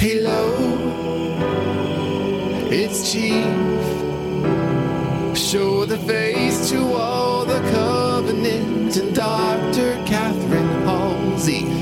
Halo, it's Chief. Show the face to all the covenant and Dr. Catherine Halsey.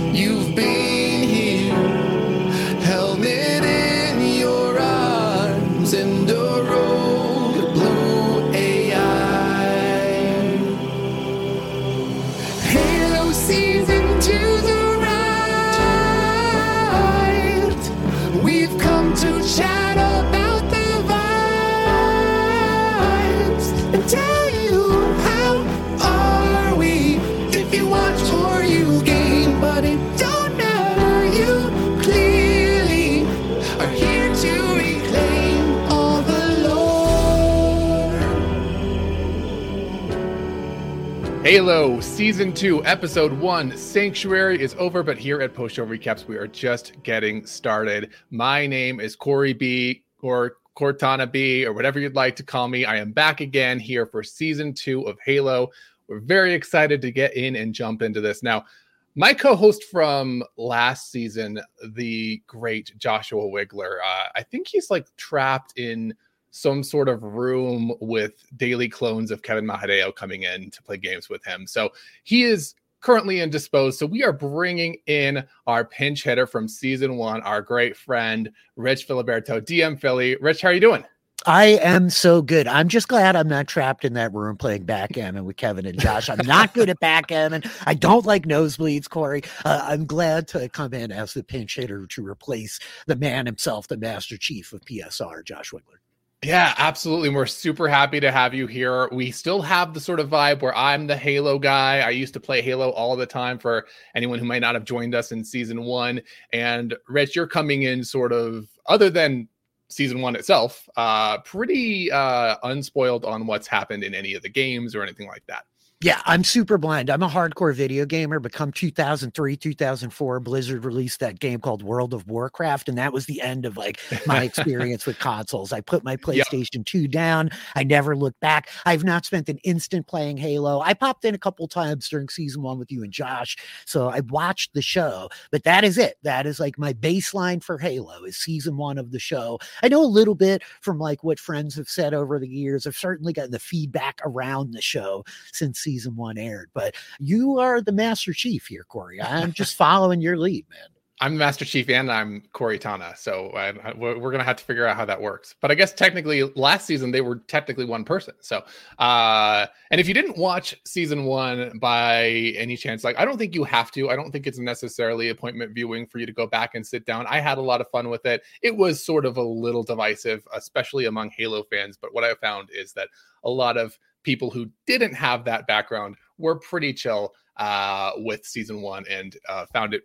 Halo Season 2, Episode 1, Sanctuary is over, but here at Post Show Recaps, we are just getting started. My name is Corey B, or Cortana B, or whatever you'd like to call me. I am back again here for Season 2 of Halo. We're very excited to get in and jump into this. Now, my co-host from last season, the great Joshua Wigler, uh, I think he's like trapped in some sort of room with daily clones of Kevin Mahadeo coming in to play games with him. So he is currently indisposed. So we are bringing in our pinch hitter from season one, our great friend Rich Filiberto, DM Filly. Rich, how are you doing? I am so good. I'm just glad I'm not trapped in that room playing backgammon with Kevin and Josh. I'm not good at backgammon. I don't like nosebleeds, Corey. Uh, I'm glad to come in as the pinch hitter to replace the man himself, the Master Chief of PSR, Josh Wigler. Yeah, absolutely. We're super happy to have you here. We still have the sort of vibe where I'm the Halo guy. I used to play Halo all the time for anyone who might not have joined us in season one. And Rich, you're coming in sort of other than season one itself, uh, pretty uh, unspoiled on what's happened in any of the games or anything like that. Yeah, I'm super blind. I'm a hardcore video gamer, but come 2003, 2004, Blizzard released that game called World of Warcraft, and that was the end of like my experience with consoles. I put my PlayStation 2 down. I never looked back. I've not spent an instant playing Halo. I popped in a couple times during season one with you and Josh, so I watched the show, but that is it. That is like my baseline for Halo is season one of the show. I know a little bit from like what friends have said over the years. I've certainly gotten the feedback around the show since season one aired. But you are the Master Chief here, Corey. I'm just following your lead, man. I'm the Master Chief and I'm Corey Tana, so I, we're, we're gonna have to figure out how that works. But I guess technically, last season they were technically one person. So, uh, and if you didn't watch season one by any chance, like I don't think you have to. I don't think it's necessarily appointment viewing for you to go back and sit down. I had a lot of fun with it. It was sort of a little divisive, especially among Halo fans. But what I found is that a lot of people who didn't have that background were pretty chill uh, with season one and uh, found it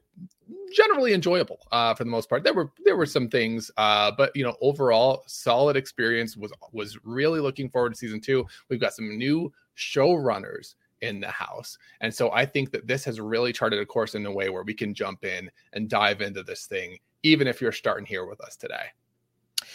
generally enjoyable uh, for the most part. There were there were some things, uh, but you know, overall, solid experience. Was was really looking forward to season two. We've got some new showrunners in the house, and so I think that this has really charted a course in a way where we can jump in and dive into this thing, even if you're starting here with us today.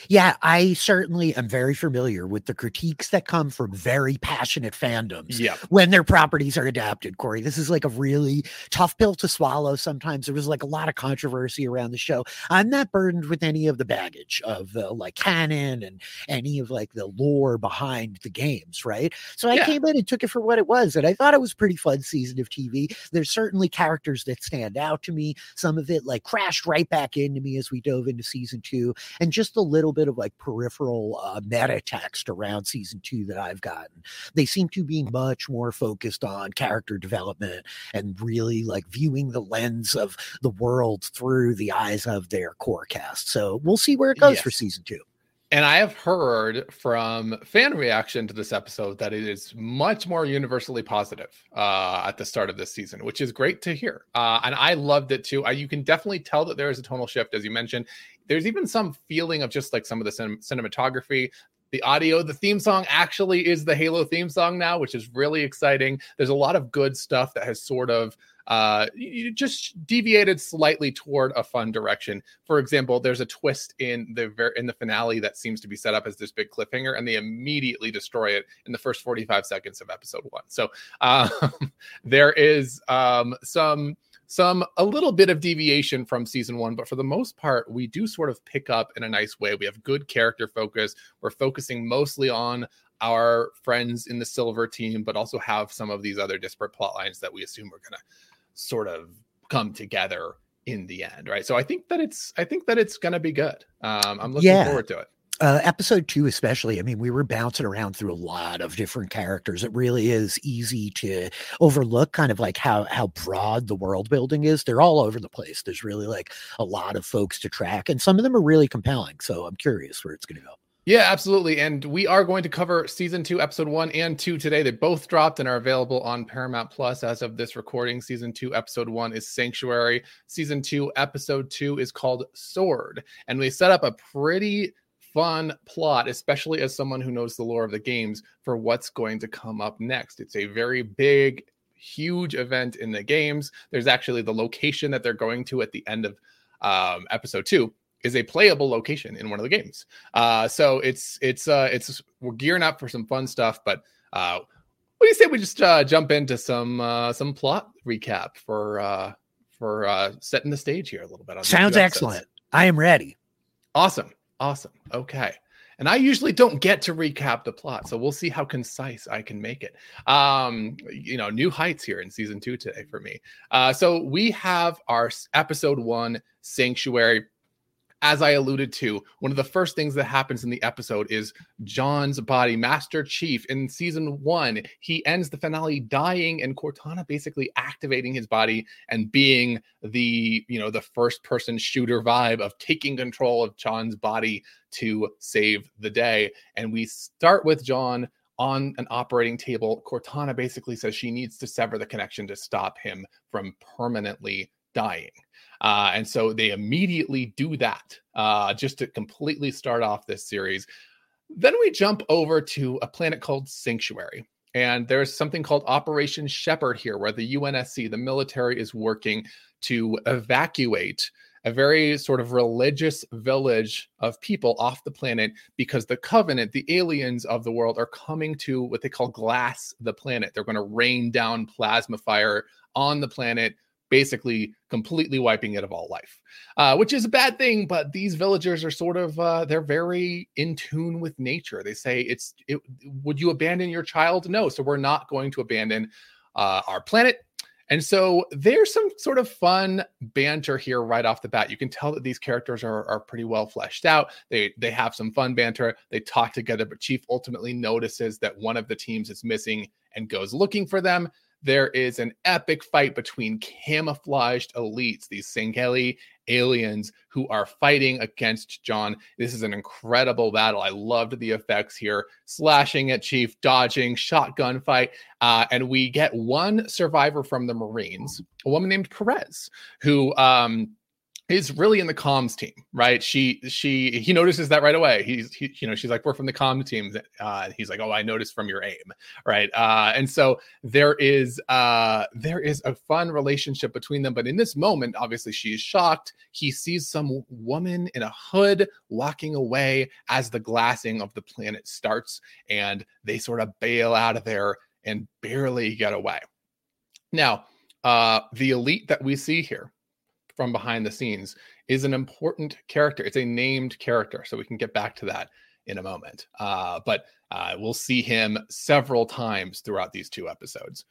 Yeah, I certainly am very familiar with the critiques that come from very passionate fandoms Yeah. when their properties are adapted, Corey. This is like a really tough pill to swallow. Sometimes there was like a lot of controversy around the show. I'm not burdened with any of the baggage of the like canon and any of like the lore behind the games, right? So I Yeah. came in and took it for what it was. And I thought it was a pretty fun season of TV. There's certainly characters that stand out to me. Some of it like crashed right back into me as we dove into season two and just a little bit of like peripheral uh, meta text around season two that I've gotten. They seem to be much more focused on character development and really like viewing the lens of the world through the eyes of their core cast. So we'll see where it goes for season two. And I have heard from fan reaction to this episode that it is much more universally positive uh, at the start of this season, which is great to hear. Uh, and I loved it too. I, you can definitely tell that there is a tonal shift, as you mentioned. There's even some feeling of just like some of the cin- cinematography, the audio. The theme song actually is the Halo theme song now, which is really exciting. There's a lot of good stuff that has sort of uh, just deviated slightly toward a fun direction. For example, there's a twist in the ver- in the finale that seems to be set up as this big cliffhanger, and they immediately destroy it in the first 45 seconds of episode one. So um, there is um, some some a little bit of deviation from season one, but for the most part, we do sort of pick up in a nice way. We have good character focus. We're focusing mostly on our friends in the silver team, but also have some of these other disparate plot lines that we assume are going to sort of come together in the end, right? So I think that it's I think that it's going to be good. Um, I'm looking Yeah. forward to it. Uh, episode two, especially. I mean, we were bouncing around through a lot of different characters. It really is easy to overlook, kind of like how how broad the world building is. They're all over the place. There's really like a lot of folks to track, and some of them are really compelling. So I'm curious where it's going to go. Yeah, absolutely. And we are going to cover season two, episode one and two today. They both dropped and are available on Paramount Plus as of this recording. Season two, episode one is Sanctuary. Season two, episode two is called Sword. And we set up a pretty fun plot, especially as someone who knows the lore of the games, for what's going to come up next. It's a very big, huge event in the games. There's actually the location that they're going to at the end of um, episode two is a playable location in one of the games. Uh, so it's it's uh, it's we're gearing up for some fun stuff. But uh, what do you say we just uh, jump into some uh, some plot recap for uh, for uh, setting the stage here a little bit? on Sounds excellent. I am ready. Awesome. Awesome. Okay. And I usually don't get to recap the plot, so we'll see how concise I can make it. Um, you know, new heights here in season two today for me. Uh, so we have our episode one sanctuary. As I alluded to, one of the first things that happens in the episode is John's body, Master Chief. In season one, he ends the finale dying, and Cortana basically activating his body and being the you know the first person shooter vibe of taking control of John's body to save the day. And we start with John on an operating table. Cortana basically says she needs to sever the connection to stop him from permanently dying. Uh, and so they immediately do that uh, just to completely start off this series. Then we jump over to a planet called Sanctuary. And there's something called Operation Shepherd here, where the UNSC, the military, is working to evacuate a very sort of religious village of people off the planet because the covenant, the aliens of the world, are coming to what they call glass the planet. They're going to rain down plasma fire on the planet, basically completely wiping it of all life, uh, which is a bad thing. But these villagers are sort of uh, they're very in tune with nature. They say it's it, would you abandon your child? No, so we're not going to abandon uh, our planet. And so there's some sort of fun banter here right off the bat. You can tell that these characters are, are pretty well fleshed out. They they have some fun banter. They talk together, but Chief ultimately notices that one of the teams is missing and goes looking for them. There is an epic fight between camouflaged elites, these Sangheili aliens who are fighting against John. This is an incredible battle. I loved the effects here slashing at Chief, dodging, shotgun fight. Uh, and we get one survivor from the Marines, a woman named Perez, who um, is really in the comms team, right? She she he notices that right away. He's he, you know she's like we're from the comms team. Uh, he's like oh I noticed from your aim, right? Uh, and so there is uh there is a fun relationship between them. But in this moment, obviously she is shocked. He sees some woman in a hood walking away as the glassing of the planet starts, and they sort of bail out of there and barely get away. Now, uh, the elite that we see here from behind the scenes is an important character. It's a named character, so we can get back to that in a moment. Uh, but uh, we'll see him several times throughout these two episodes.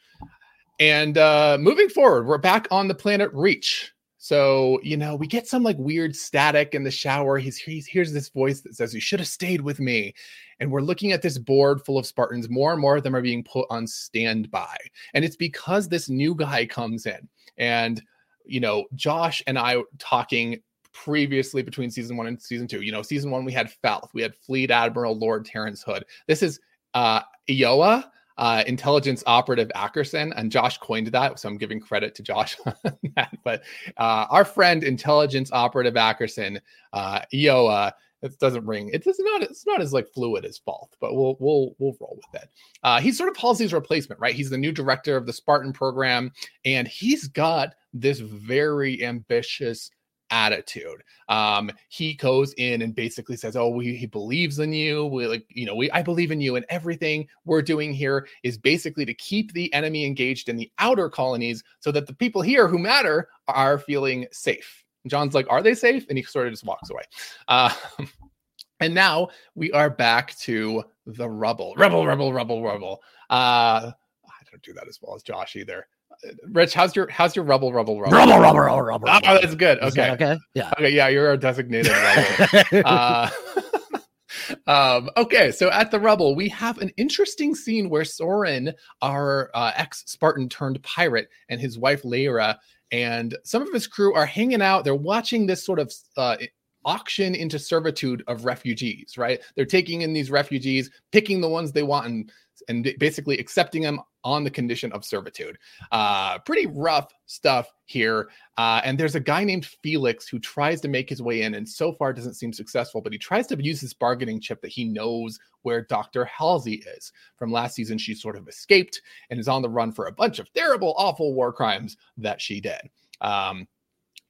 And uh, moving forward, we're back on the planet Reach. So you know, we get some like weird static in the shower. He's, he's here's this voice that says, "You should have stayed with me." And we're looking at this board full of Spartans. More and more of them are being put on standby, and it's because this new guy comes in and you know, Josh and I talking previously between season one and season two. You know, season one we had Falth, we had Fleet Admiral Lord Terrence Hood. This is uh Ioa, uh, intelligence operative Ackerson, and Josh coined that, so I'm giving credit to Josh on that. But uh, our friend intelligence operative Ackerson, uh, Ioa, it doesn't ring. It does not. It's not as like fluid as Falth, but we'll we'll we'll roll with it. Uh, he's sort of Halsey's replacement, right? He's the new director of the Spartan program, and he's got this very ambitious attitude. Um, he goes in and basically says, "Oh, we, he believes in you. We like, you know, we I believe in you, and everything we're doing here is basically to keep the enemy engaged in the outer colonies, so that the people here who matter are feeling safe." John's like, "Are they safe?" And he sort of just walks away. Uh, and now we are back to the rubble, rubble, rubble, rubble, rubble. Uh, I don't do that as well as Josh either. Rich, how's your how's your rubble rubble rubble? Rubble, rubble, rubble, rubble. Oh, that's good. Okay. that okay. Yeah. Okay, yeah, you're a designated rubble. uh, um, okay, so at the rubble, we have an interesting scene where Soren, our uh, ex Spartan turned pirate, and his wife Lyra, and some of his crew are hanging out. They're watching this sort of uh, auction into servitude of refugees. Right? They're taking in these refugees, picking the ones they want, and and basically accepting them on the condition of servitude. Uh, pretty rough stuff here. Uh, and there's a guy named Felix who tries to make his way in and so far doesn't seem successful, but he tries to use his bargaining chip that he knows where Dr. Halsey is. From last season, she sort of escaped and is on the run for a bunch of terrible, awful war crimes that she did. Um,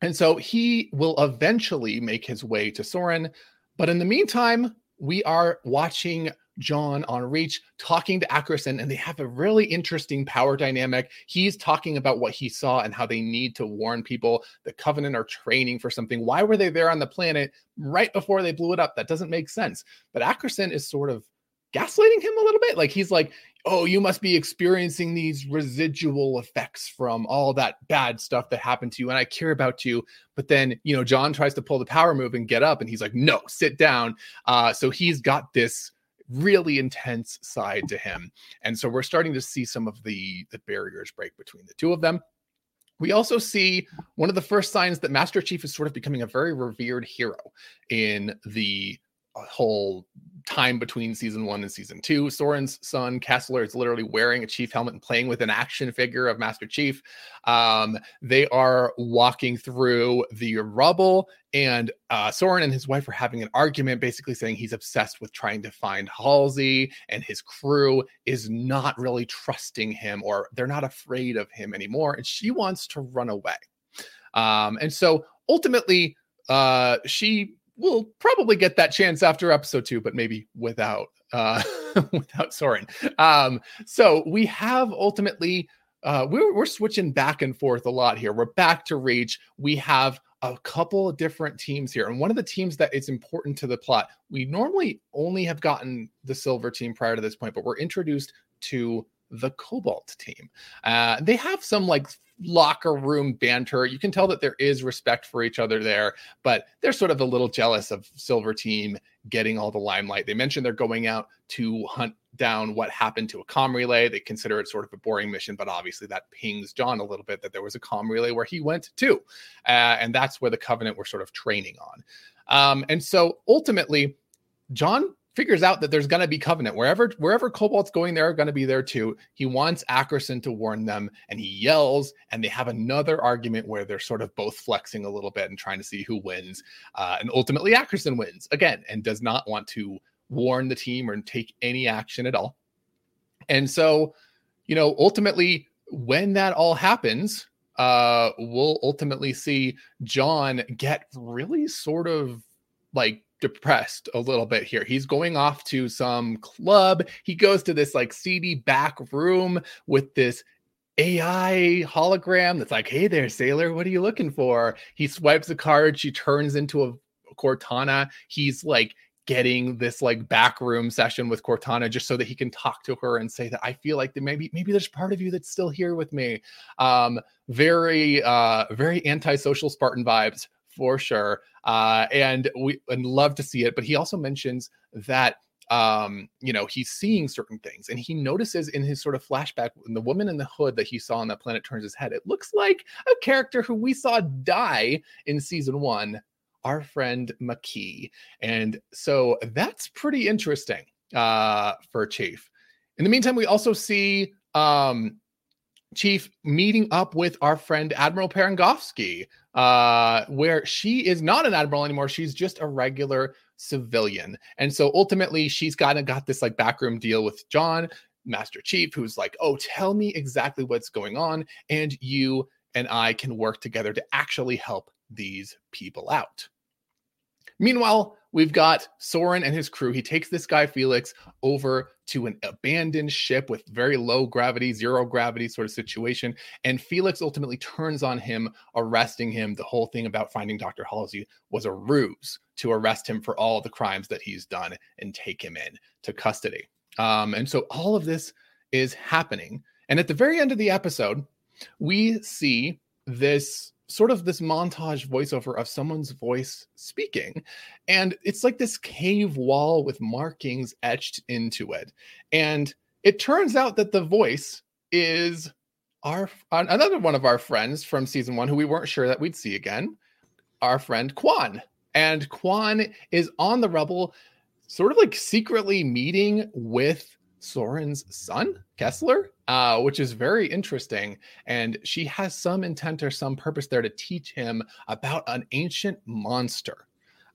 and so he will eventually make his way to Soren. But in the meantime, we are watching John on Reach talking to Ackerson, and they have a really interesting power dynamic. He's talking about what he saw and how they need to warn people. The Covenant are training for something. Why were they there on the planet right before they blew it up? That doesn't make sense. But Ackerson is sort of gaslighting him a little bit. Like he's like, oh, you must be experiencing these residual effects from all that bad stuff that happened to you. And I care about you. But then, you know, John tries to pull the power move and get up, and he's like, no, sit down. Uh, so he's got this really intense side to him. And so we're starting to see some of the the barriers break between the two of them. We also see one of the first signs that Master Chief is sort of becoming a very revered hero in the whole time between season one and season two. Soren's son, Kessler, is literally wearing a chief helmet and playing with an action figure of Master Chief. Um, they are walking through the rubble, and uh, Soren and his wife are having an argument, basically saying he's obsessed with trying to find Halsey, and his crew is not really trusting him, or they're not afraid of him anymore, and she wants to run away. Um, and so ultimately, uh, she will probably get that chance after episode two, but maybe without uh, without Soren. Um, so we have ultimately uh, we're we're switching back and forth a lot here. We're back to Reach. We have a couple of different teams here, and one of the teams that is important to the plot. We normally only have gotten the Silver team prior to this point, but we're introduced to the Cobalt team. Uh, they have some like locker room banter. You can tell that there is respect for each other there, but they're sort of a little jealous of Silver Team getting all the limelight. They mentioned they're going out to hunt down what happened to a com relay. They consider it sort of a boring mission, but obviously that pings John a little bit that there was a com relay where he went too. Uh, and that's where the Covenant were sort of training on. Um, and so ultimately, John figures out that there's going to be covenant. Wherever wherever cobalt's going they're going to be there too. He wants ackerson to warn them and he yells and they have another argument where they're sort of both flexing a little bit and trying to see who wins uh, and ultimately ackerson wins again and does not want to warn the team or take any action at all. And so you know ultimately when that all happens uh we'll ultimately see john get really sort of like depressed a little bit here. He's going off to some club. He goes to this like seedy back room with this AI hologram that's like, hey there, sailor, what are you looking for? He swipes a card. She turns into a Cortana. He's like getting this like back room session with Cortana just so that he can talk to her and say that I feel like that maybe maybe there's part of you that's still here with me. Um, very uh very antisocial Spartan vibes for sure. Uh, and we and love to see it. But he also mentions that um, you know, he's seeing certain things and he notices in his sort of flashback when the woman in the hood that he saw on that planet turns his head, it looks like a character who we saw die in season one our friend Makee. And so that's pretty interesting uh, for Chief. In the meantime, we also see um, Chief meeting up with our friend Admiral Parangosky, uh, where she is not an admiral anymore. She's just a regular civilian. And so ultimately, she's kind of got this like backroom deal with John, Master Chief, who's like, oh, tell me exactly what's going on. And you and I can work together to actually help these people out. Meanwhile, we've got Soren and his crew. He takes this guy Felix over to an abandoned ship with very low gravity, zero gravity sort of situation. And Felix ultimately turns on him, arresting him. The whole thing about finding Dr. Halsey was a ruse to arrest him for all the crimes that he's done and take him in to custody. Um, and so all of this is happening. And at the very end of the episode, we see this sort of this montage voiceover of someone's voice speaking and it's like this cave wall with markings etched into it. And it turns out that the voice is our another one of our friends from season 1 who we weren't sure that we'd see again our friend Kwan and Kwan is on the rubble sort of like secretly meeting with Soren's son, Kessler, uh, which is very interesting. And she has some intent or some purpose there to teach him about an ancient monster.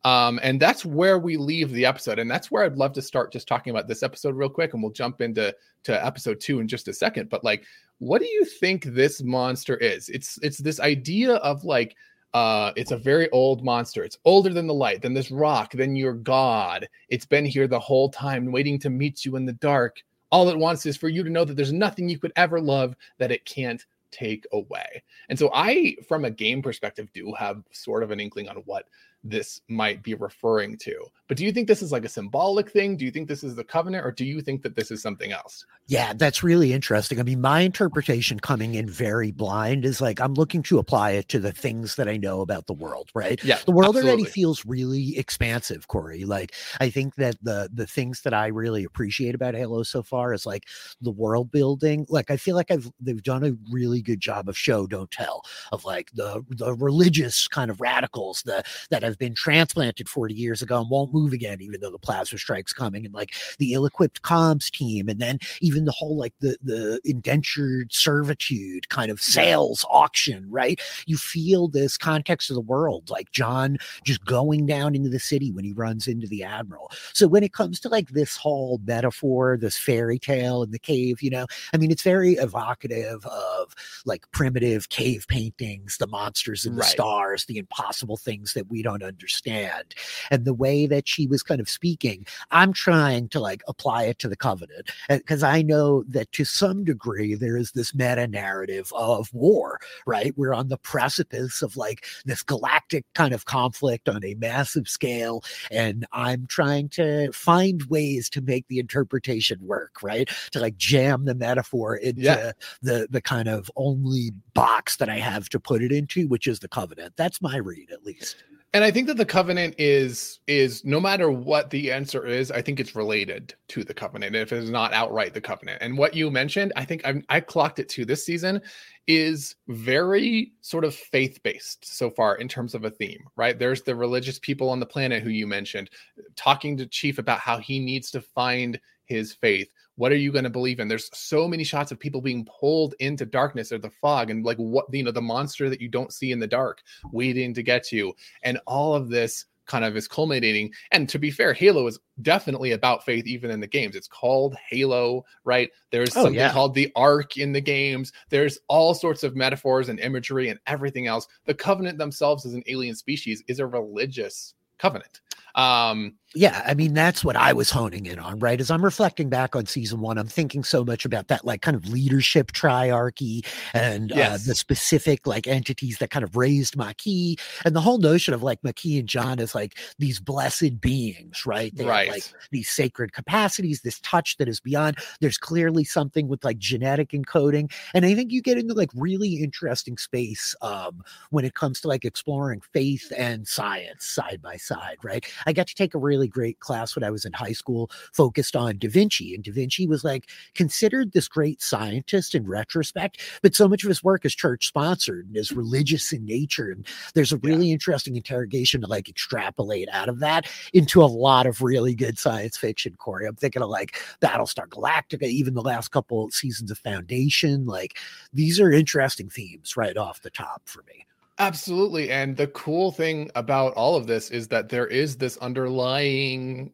Um, and that's where we leave the episode. And that's where I'd love to start just talking about this episode real quick. And we'll jump into to episode two in just a second. But like, what do you think this monster is? It's it's this idea of like uh, it's a very old monster. It's older than the light, than this rock, than your god. It's been here the whole time, waiting to meet you in the dark. All it wants is for you to know that there's nothing you could ever love that it can't take away. And so, I, from a game perspective, do have sort of an inkling on what this might be referring to. But do you think this is like a symbolic thing? Do you think this is the covenant, or do you think that this is something else? Yeah, that's really interesting. I mean, my interpretation coming in very blind is like I'm looking to apply it to the things that I know about the world, right? Yeah. The world absolutely. already feels really expansive, Corey. Like I think that the the things that I really appreciate about Halo so far is like the world building. Like I feel like I've they've done a really good job of show don't tell of like the the religious kind of radicals the that have been transplanted 40 years ago and won't move again, even though the plasma strike's coming, and like the ill-equipped comms team, and then even the whole like the the indentured servitude kind of sales auction, right? You feel this context of the world, like John just going down into the city when he runs into the admiral. So when it comes to like this whole metaphor, this fairy tale in the cave, you know, I mean, it's very evocative of like primitive cave paintings, the monsters and the Right. stars, the impossible things that we don't understand. And the way that she was kind of speaking, I'm trying to like apply it to the covenant because I know that to some degree there is this meta narrative of war, right? We're on the precipice of like this galactic kind of conflict on a massive scale. And I'm trying to find ways to make the interpretation work, right? To like jam the metaphor into Yeah. the the kind of only box that I have to put it into, which is the covenant. That's my read, at least. And I think that the covenant is is no matter what the answer is, I think it's related to the covenant. If it is not outright the covenant, and what you mentioned, I think I'm, I clocked it too this season is very sort of faith based so far in terms of a theme. Right? There's the religious people on the planet who you mentioned, talking to Chief about how he needs to find his faith. What are you going to believe in? There's so many shots of people being pulled into darkness or the fog, and like what you know, the monster that you don't see in the dark waiting to get you and all of this kind of is culminating and to be fair halo is definitely about faith even in the games it's called halo right there's Oh, something yeah. called the ark in the games there's all sorts of metaphors and imagery and everything else the covenant themselves as an alien species is a religious covenant um Yeah, I mean that's what I was honing in on, right? As I'm reflecting back on season one, I'm thinking so much about that like kind of leadership triarchy and uh, the specific like entities that kind of raised Makee and the whole notion of like Makee and John as like these blessed beings, right? They Right. have like these sacred capacities, this touch that is beyond. There's clearly something with like genetic encoding, and I think you get into like really interesting space um, when it comes to like exploring faith and science side by side, right? I got to take a really really great class when I was in high school focused on Da Vinci. And Da Vinci was like considered this great scientist in retrospect, but so much of his work is church sponsored and is mm. religious in nature. And there's a really yeah. interesting interrogation to like extrapolate out of that into a lot of really good science fiction, Corey. I'm thinking of like Battlestar Galactica, even the last couple seasons of Foundation. Like these are interesting themes right off the top for me. Absolutely. And the cool thing about all of this is that there is this underlying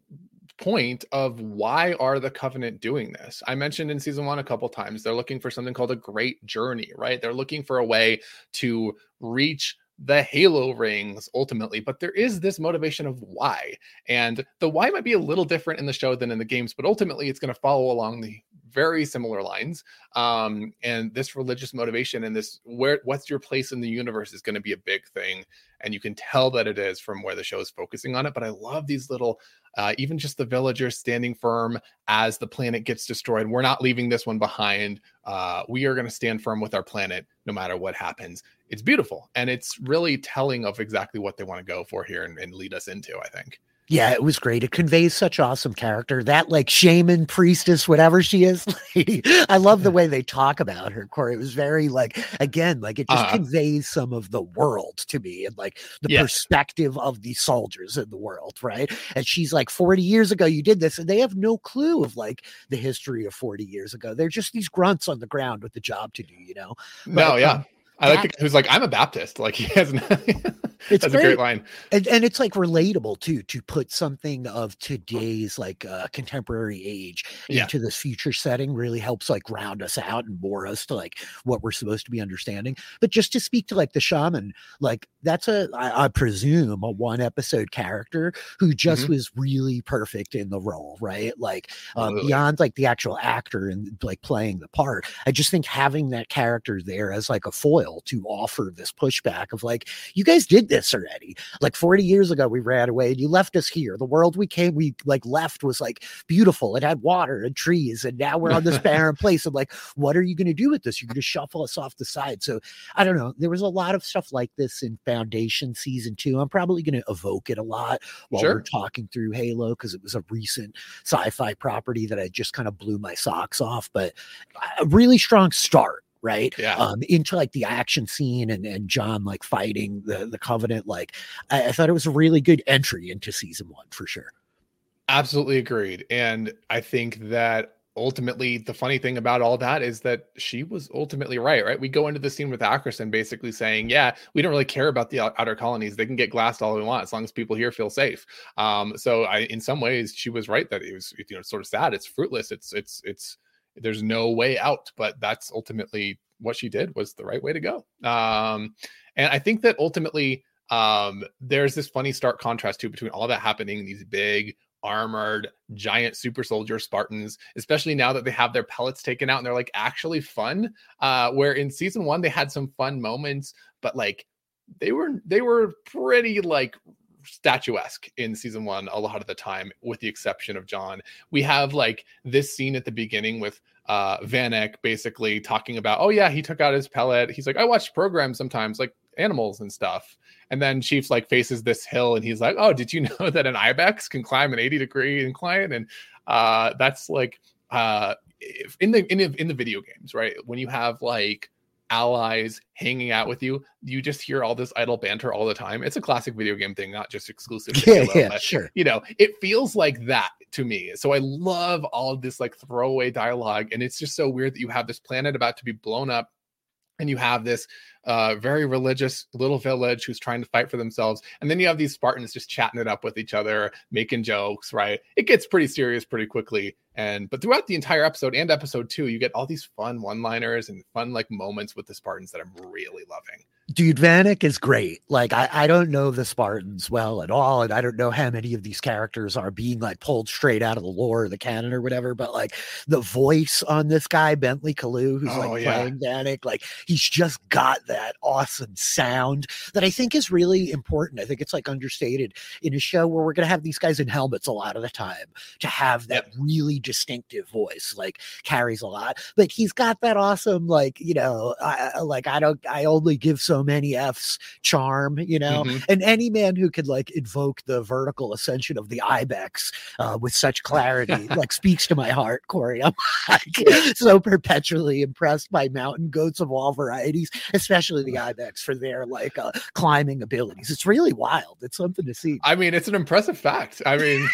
point of why are the covenant doing this i mentioned in season one a couple times they're looking for something called a great journey right they're looking for a way to reach the halo rings ultimately but there is this motivation of why and the why might be a little different in the show than in the games but ultimately it's going to follow along the very similar lines. Um, and this religious motivation and this where what's your place in the universe is going to be a big thing. And you can tell that it is from where the show is focusing on it. But I love these little, uh, even just the villagers standing firm as the planet gets destroyed. We're not leaving this one behind. Uh, we are going to stand firm with our planet no matter what happens. It's beautiful. And it's really telling of exactly what they want to go for here and, and lead us into, I think. Yeah, it was great. It conveys such awesome character. That like shaman, priestess, whatever she is. I love the way they talk about her, Corey. It was very like again, like it just uh, conveys some of the world to me and like the yes. perspective of the soldiers in the world, right? And she's like, 40 years ago, you did this, and they have no clue of like the history of 40 years ago. They're just these grunts on the ground with the job to do, you know. But, no, yeah. Um, I like the, who's like, I'm a Baptist. Like he has it's That's great. a great line. And, and it's like relatable too, to put something of today's like uh, contemporary age yeah. into this future setting really helps like round us out and bore us to like what we're supposed to be understanding. But just to speak to like the shaman, like that's a, I, I presume, a one episode character who just mm-hmm. was really perfect in the role, right? Like um, beyond like the actual actor and like playing the part. I just think having that character there as like a foil to offer this pushback of like, you guys did this already. Like 40 years ago, we ran away and you left us here. The world we came, we like left was like beautiful. It had water and trees. And now we're on this barren place. I'm like, what are you going to do with this? You're going to shuffle us off the side. So I don't know. There was a lot of stuff like this in Foundation season two. I'm probably going to evoke it a lot while sure. we're talking through Halo because it was a recent sci fi property that I just kind of blew my socks off. But a really strong start right? Yeah. Um, into like the action scene and and John like fighting the the Covenant. Like I, I thought it was a really good entry into season one for sure. Absolutely agreed. And I think that ultimately the funny thing about all that is that she was ultimately right right we go into the scene with Ackerson basically saying yeah we don't really care about the outer colonies they can get glassed all we want as long as people here feel safe um so i in some ways she was right that it was you know sort of sad it's fruitless it's it's it's there's no way out but that's ultimately what she did was the right way to go. Um and i think that ultimately um there's this funny stark contrast too between all that happening these big armored giant super soldier spartans especially now that they have their pellets taken out and they're like actually fun uh where in season one they had some fun moments but like they were they were pretty like statuesque in season one a lot of the time, with the exception of John. We have like this scene at the beginning with uh Vannak basically talking about, oh yeah, he took out his pellet. He's like, I watch programs sometimes, like animals and stuff. And then Chiefs like faces this hill and he's like, Oh, did you know that an ibex can climb an 80 degree incline? And uh that's like uh in the in the in the video games, right? When you have like allies hanging out with you, you just hear all this idle banter all the time. It's a classic video game thing, not just exclusive. yeah, Halo, yeah, but, sure. You know, it feels like that to me. So I love all of this like throwaway dialogue, and it's just so weird that you have this planet about to be blown up and you have this uh, very religious little village who's trying to fight for themselves. And then you have these Spartans just chatting it up with each other, making jokes, right? It gets pretty serious pretty quickly. And but throughout the entire episode and episode two, you get all these fun one-liners and fun like moments with the Spartans that I'm really loving dude, Vannak is great. Like, I, I don't know the Spartans well at all. And I don't know how many of these characters are being like pulled straight out of the lore or the canon or whatever. But like the voice on this guy, Bentley Kalu, who's oh, like yeah. playing Vannak, like he's just got that awesome sound that I think is really important. I think it's like understated in a show where we're going to have these guys in helmets a lot of the time to have that yep. really distinctive voice, like carries a lot. But he's got that awesome, like you know, I, like I don't, I only give so many F's charm, you know. Mhm. And any man who could like invoke the vertical ascension of the ibex uh, with such clarity, like speaks to my heart, Corey. I'm like so perpetually impressed by mountain goats of all varieties, especially the ibex for their like uh, climbing abilities. It's really wild. It's something to see. I mean, it's an impressive fact. I mean,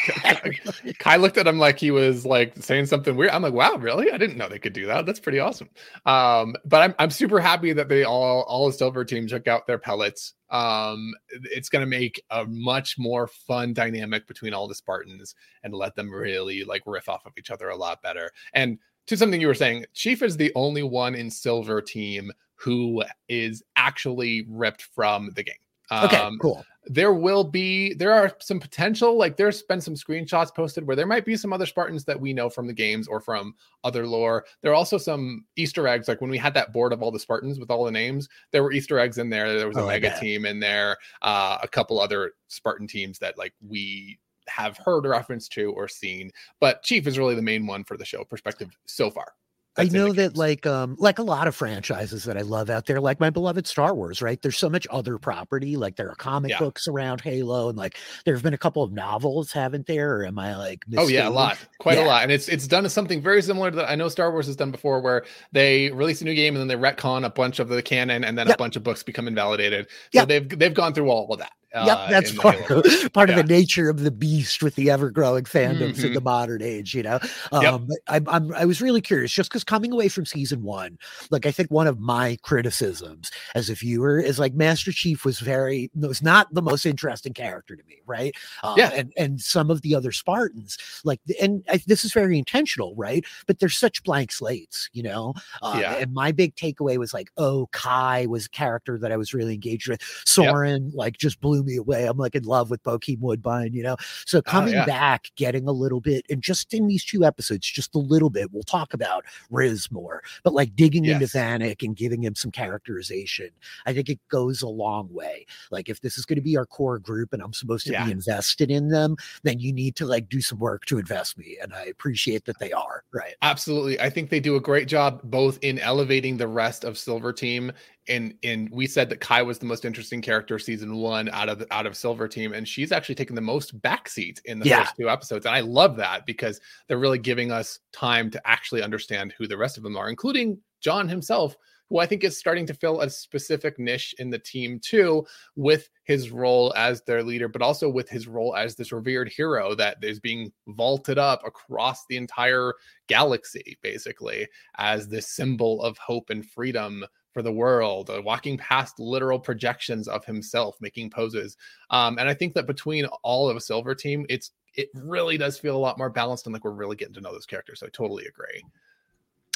Kai looked at him like he was like saying something weird. I'm like, wow, really? I didn't know they could do that. That's pretty awesome. Um, but I'm I'm super happy that they all all the silver team took out their pellets. Um, it's gonna make a much more fun dynamic between all the Spartans and let them really like riff off of each other a lot better. And to something you were saying, Chief is the only one in silver team who is actually ripped from the game. Okay, Um, cool. there will be there are some potential like there's been some screenshots posted where there might be some other spartans that we know from the games or from other lore. There are also some easter eggs like when we had that board of all the spartans with all the names there were easter eggs in there. There was a Oh, mega team in there uh, a couple other spartan teams that like we have heard a reference to or seen. But chief is really the main one for the show perspective so far I that's in the know that games. like um like a lot of franchises that I love out there, like my beloved Star Wars, right? There's so much other property. Like there are comic Yeah. books around Halo, and like there have been a couple of novels, haven't there? Or am I like Oh yeah, a lot, quite Yeah. a lot, and it's it's done something very similar to that. I know Star Wars has done before, where they release a new game and then they retcon a bunch of the canon, and then a bunch of books become invalidated. So Yep. they've they've gone through all of that. Yep, uh, that's in part, of, part of the nature of the beast with the ever growing fandoms in Mhm. the modern age, you know. Um, but I'm, I'm I was really curious just because coming away from season one, like I think one of my criticisms as a viewer is like Master Chief was very was not the most interesting character to me, right? Uh, Yeah. and and some of the other Spartans, like, and I, this is very intentional, right? But they're such blank slates, you know. Uh, Yeah. And my big takeaway was like, oh, Kai was a character that I was really engaged with. Soren like just blew me away. I'm like in love with Bokeem Woodbine, you know. So oh, coming Oh, yeah. back, getting a little bit, and just in these two episodes, just a little bit, we'll talk about Riz more, but like digging into Yes. Vannak and giving him some characterization, I think it goes a long way. Like if this is going to be our core group and I'm supposed to Yeah. be invested in them, then you need to like do some work to invest me. And I appreciate that they are, right? Absolutely. I think they do a great job both in elevating the rest of Silver Team and and we said that Kai was the most interesting character season 1 out of out of Silver Team and she's actually taken the most backseat in the Yeah. first two episodes and I love that because they're really giving us time to actually understand who the rest of them are including John himself who I think is starting to fill a specific niche in the team too with his role as their leader, but also with his role as this revered hero that is being vaulted up across the entire galaxy, basically, as this symbol of hope and freedom for the world, uh, walking past literal projections of himself, making poses. Um, and I think that between all of a Silver Team, it's it really does feel a lot more balanced and like we're really getting to know those characters. So I totally agree.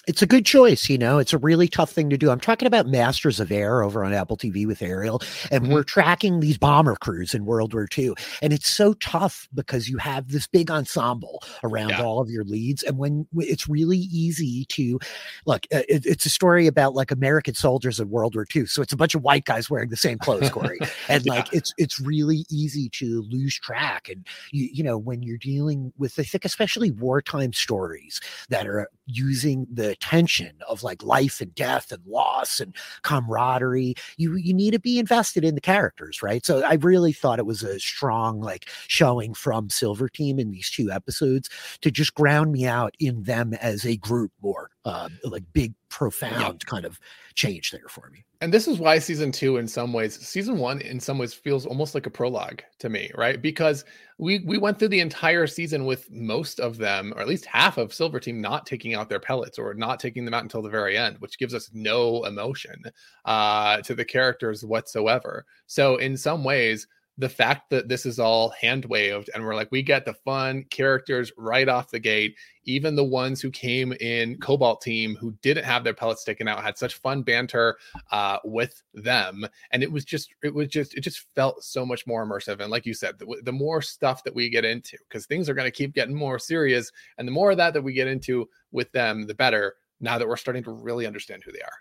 It's a good choice. You know, it's a really tough thing to do. I'm talking about Masters of Air over on Apple TV with Ariel, and Mhm. we're tracking these bomber crews in World War II. And it's so tough because you have this big ensemble around Yeah. all of your leads. And when it's really easy to look, uh, it, it's a story about like American soldiers in World War II. So it's a bunch of white guys wearing the same clothes, Corey. and Yeah. like it's it's really easy to lose track. And you, you know, when you're dealing with I think especially wartime stories that are using the tension of like life and death and loss and camaraderie you you need to be invested in the characters right? So i really thought it was a strong like showing from silver team in these two episodes to just ground me out in them as a group more uh, like big profound kind of change there for me And this is why season two, in some ways, season one, in some ways, feels almost like a prologue to me, right? Because we we went through the entire season with most of them, or at least half of Silver Team, not taking out their pellets or not taking them out until the very end, which gives us no emotion uh, to the characters whatsoever. So, in some ways, the fact that this is all hand waved and we're like, we get the fun characters right off the gate, even the ones who came in Cobalt Team who didn't have their pellets taken out had such fun banter uh, with them, and it was just, it was just, it just felt so much more immersive. And like you said, the, the more stuff that we get into, because things are going to keep getting more serious, and the more of that that we get into with them, the better. Now that we're starting to really understand who they are,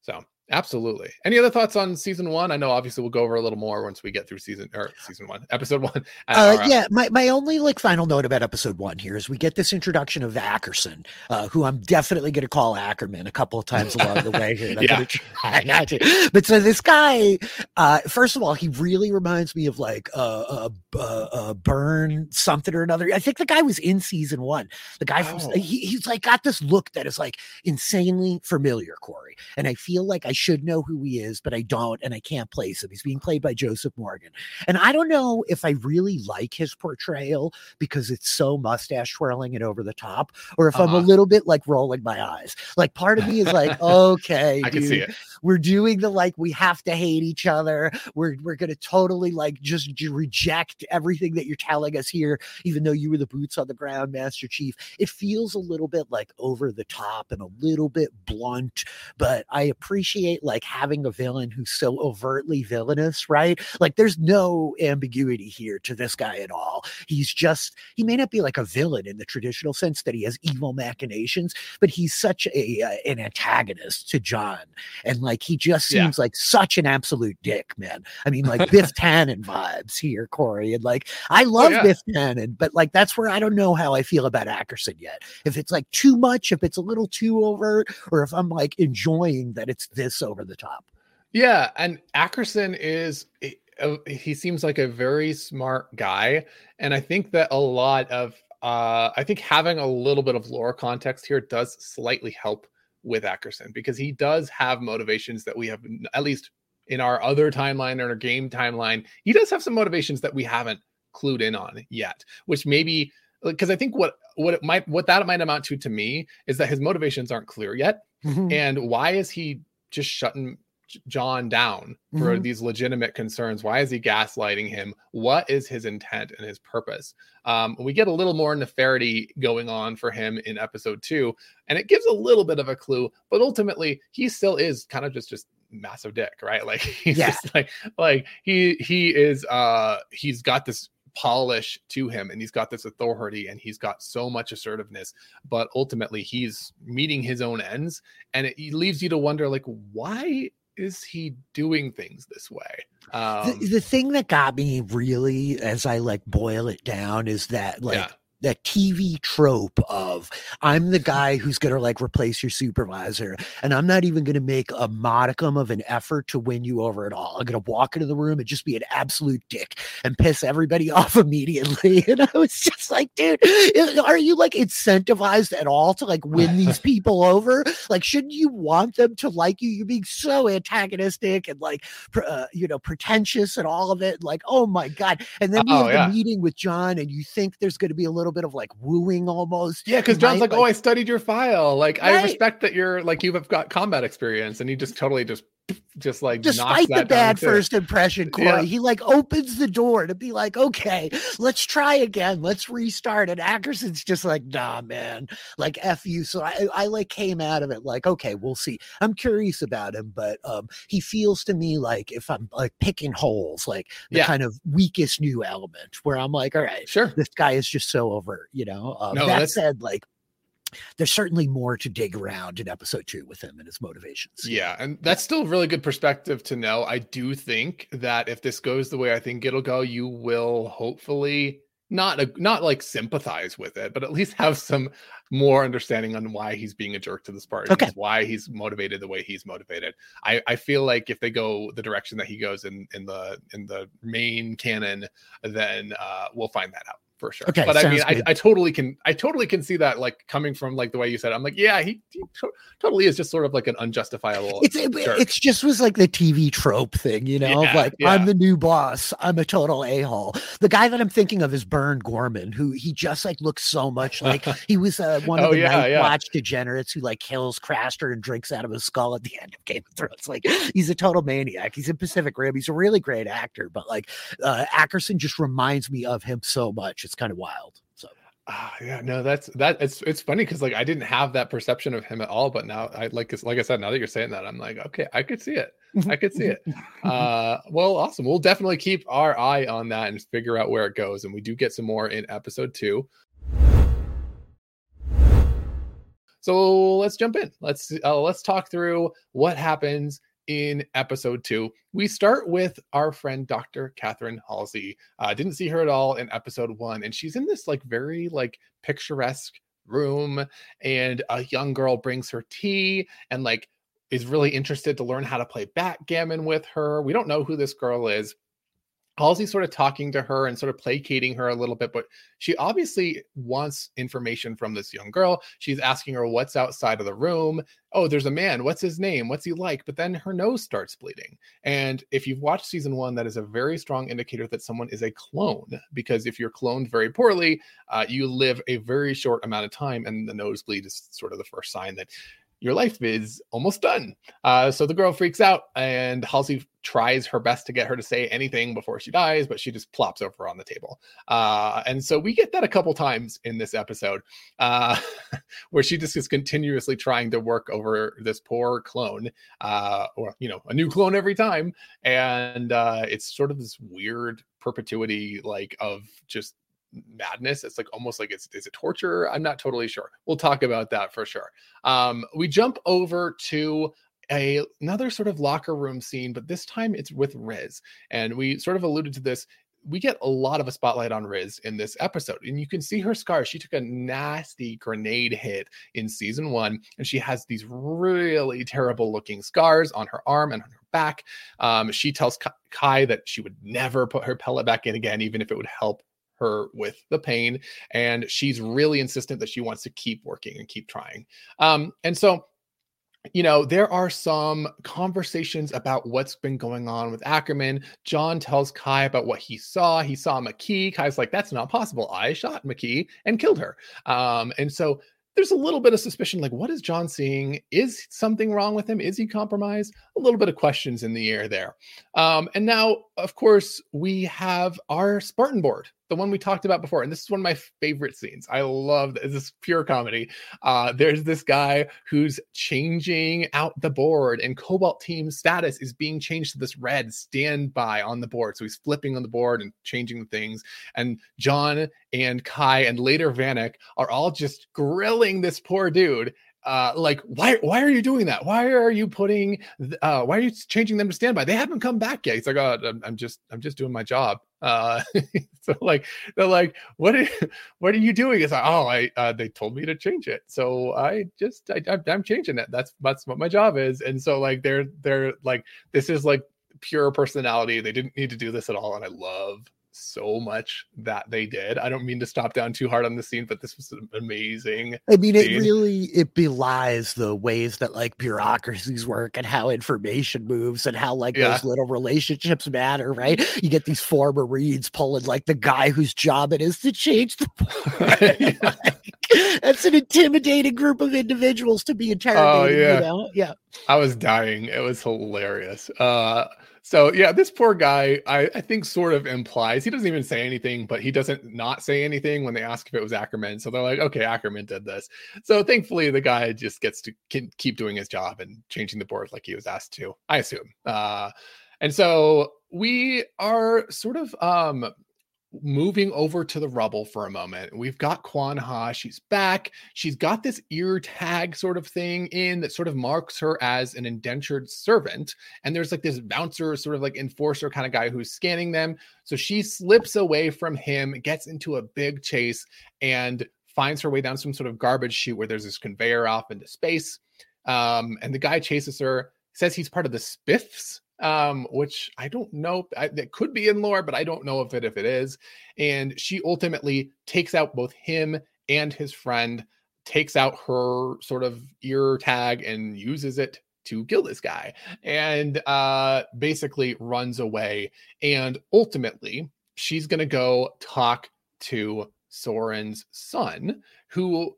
so Absolutely. Any other thoughts on season one? I know obviously we'll go over a little more once we get through season or season one, episode one. Uh, uh, yeah, my, my only like final note about episode one here is we get this introduction of Ackerson, uh, who I'm definitely going to call Ackerman a couple of times along the way here. yeah. Try not to. But so this guy, uh, first of all, he really reminds me of like uh, uh, uh, Burn something or another. I think the guy was in season one. The guy from Oh. he, he's like got this look that is like insanely familiar, Corey. And I feel like I should know who he is, but I don't, and I can't place him. He's being played by Joseph Morgan. And I don't know if I really like his portrayal because it's so mustache twirling and over the top, or if I'm a Uh-huh. little bit like rolling my eyes. Like part of me is like, okay, I can see it. we're doing the like we have to hate each other. We're we're gonna totally like just reject everything that you're telling us here, even though you were the boots on the ground, Master Chief. It feels a little bit like over the top and a little bit blunt, but I appreciate like having a villain who's so overtly villainous, right? Like there's no ambiguity here to this guy at all. He's just he may not be like a villain in the traditional sense that he has evil machinations, but he's such a uh, an antagonist to John and like he just Yeah. seems like such an absolute dick, man. I mean, like Biff Tannen vibes here, Corey, and like I love Oh, yeah. Biff Tannen, but like that's where I don't know how I feel about Ackerson yet. If it's like too much, if it's a little too overt, or if I'm like enjoying that it's this over the top. Yeah, and Ackerson is he- uh, seems like a very smart guy, and I think that a lot of uh, I think having a little bit of lore context here does slightly help with Ackerson because he does have motivations that we have at least in our other timeline or game timeline. He does have some motivations that we haven't clued in on yet, which maybe because I think what what it might what that might amount to to me is that his motivations aren't clear yet and why is he just shutting John down for Mhm. these legitimate concerns? Why is he gaslighting him? What is his intent and his purpose? Um, we get a little more nefarity going on for him in episode two, and it gives a little bit of a clue, but ultimately he still is kind of just just massive dick, right? Like he's Yeah. just like like he he is uh he's got this polish to him and he's got this authority and he's got so much assertiveness but ultimately he's meeting his own ends and it leaves you to wonder like why is he doing things this way? Um the, the thing that got me really, as I like boil it down, is that like yeah that TV trope of I'm the guy who's going to like replace your supervisor and I'm not even going to make a modicum of an effort to win you over at all. I'm going to walk into the room and just be an absolute dick and piss everybody off immediately. And I was just like, dude, are you like incentivized at all to like win these people over? Like, shouldn't you want them to like you? You're being so antagonistic and like, pr- uh, you know, pretentious and all of it. Like, oh my God. And then we Oh, have yeah. the meeting with John and you think there's going to be a little bit of like wooing almost. yeah because john's might, like oh i studied your file like i respect that you're like you've got combat experience and he just totally just just like despite the bad too. first impression, Corey, Yeah. he like opens the door to be like, okay, let's try again, let's restart. And Ackerson's just like, nah, man, like F you. So I, I like came out of it like, okay, we'll see. I'm curious about him, but um he feels to me like if I'm like picking holes, like the Yeah. kind of weakest new element where I'm like, all right, sure this guy is just so overt, you know. Um, No, that said, like there's certainly more to dig around in episode two with him and his motivations. Yeah, and that's still really good perspective to know. I do think that if this goes the way I think it'll go, you will hopefully not a, not like sympathize with it, but at least have some more understanding on why he's being a jerk to the Spartans, Okay. why he's motivated the way he's motivated. I, I feel like if they go the direction that he goes in in the in the main canon, then uh, we'll find that out for sure. Okay, but I mean, I. I totally can I totally can see that like coming from like the way you said. it. I'm like, yeah, he, he to- totally is just sort of like an unjustifiable. it's it, it's just was like the TV trope thing, you know, Yeah, like yeah. I'm the new boss, I'm a total a hole. The guy that I'm thinking of is Burn Gorman, who he just like looks so much like he was uh, one of Oh, the yeah, Night yeah. Watch degenerates who like kills Craster and drinks out of his skull at the end of Game of Thrones. Like he's a total maniac. He's in Pacific Rim. He's a really great actor, but like uh, Ackerson just reminds me of him so much. It's kind of wild. So Ah, yeah, no, that's that. It's it's funny because like I didn't have that perception of him at all, but now I like like I said, now that you're saying that, I'm like, okay, I could see it. I could see it. Uh, well, awesome. We'll definitely keep our eye on that and figure out where it goes. And we do get some more in episode two. So let's jump in. Let's uh, let's talk through what happens in episode two. We start with our friend Dr. Catherine Halsey. Uh, didn't see her at all in episode one, and she's in this like very like picturesque room, and a young girl brings her tea and like is really interested to learn how to play backgammon with her. We don't know who this girl is. Halsey's sort of talking to her and sort of placating her a little bit, but she obviously wants information from this young girl. She's asking her what's outside of the room. Oh, there's a man. What's his name? What's he like? But then her nose starts bleeding. And if you've watched season one, that is a very strong indicator that someone is a clone, because if you're cloned very poorly, uh, you live a very short amount of time, and the nosebleed is sort of the first sign that your life is almost done. Uh, so the girl freaks out, and Halsey tries her best to get her to say anything before she dies, but she just plops over on the table. Uh, and so we get that a couple times in this episode, uh, where she just is continuously trying to work over this poor clone, uh, or you know, a new clone every time, and uh, it's sort of this weird perpetuity, like of just madness. It's like almost like it's is it torture? I'm not totally sure. We'll talk about that for sure. Um, we jump over to a another sort of locker room scene, but this time it's with Riz, and we sort of alluded to this. We get a lot of a spotlight on Riz in this episode, and you can see her scars. She took a nasty grenade hit in season one, and she has these really terrible looking scars on her arm and on her back. Um, she tells Kai that she would never put her pellet back in again, even if it would help her with the pain and she's really insistent that she wants to keep working and keep trying um, and so you know, there are some conversations about what's been going on with Ackerman. John tells Kai about what he saw. He saw Makee. Kai's like, that's not possible. I shot Makee and killed her. Um, and so there's a little bit of suspicion like, what is John seeing? Is something wrong with him? Is he compromised? A little bit of questions in the air there. Um, and now, of course, we have our Spartan board the one we talked about before, and this is one of my favorite scenes. I love this, this pure comedy. Uh, there's this guy who's changing out the board, and Cobalt Team status is being changed to this red standby on the board. So he's flipping on the board and changing things. And John and Kai and later Vannak are all just grilling this poor dude uh, like why why are you doing that? Why are you putting uh, why are you changing them to standby? They haven't come back yet. He's like, oh, I'm, I'm just I'm just doing my job. Uh, so like they're like, what are what are you doing? It's like, oh, I uh, they told me to change it, so I just I, I'm changing it. That's that's what my job is. And so like they're they're like this is like pure personality. They didn't need to do this at all, and I love so much that they did. I don't mean to stop down too hard on the scene, but this was amazing. I mean, scene. it really it belies the ways that like bureaucracies work and how information moves and how like yeah. those little relationships matter, right? You get these former reads pulling like the guy whose job it is to change the like, that's an intimidating group of individuals to be interrogated. Oh, yeah. You know? Yeah. I was dying. It was hilarious. Uh so yeah, this poor guy, I, I think sort of implies he doesn't even say anything, but he doesn't not say anything when they ask if it was Ackerman. So they're like, okay, Ackerman did this. So thankfully, the guy just gets to keep doing his job and changing the board like he was asked to. I assume. Uh, and so we are sort of um moving over to the rubble for a moment. We've got Kwan Ha. She's back. She's got this ear tag sort of thing in that sort of marks her as an indentured servant. And there's like this bouncer, sort of like enforcer kind of guy who's scanning them. So she slips away from him, gets into a big chase, and finds her way down some sort of garbage chute where there's this conveyor off into space. Um, and the guy chases her, says he's part of the Spiffs, um, which I don't know. That could be in lore, but I don't know if it if it is. And she ultimately takes out both him and his friend, takes out her sort of ear tag and uses it to kill this guy, and uh, basically runs away. And ultimately, she's gonna go talk to Soren's son, who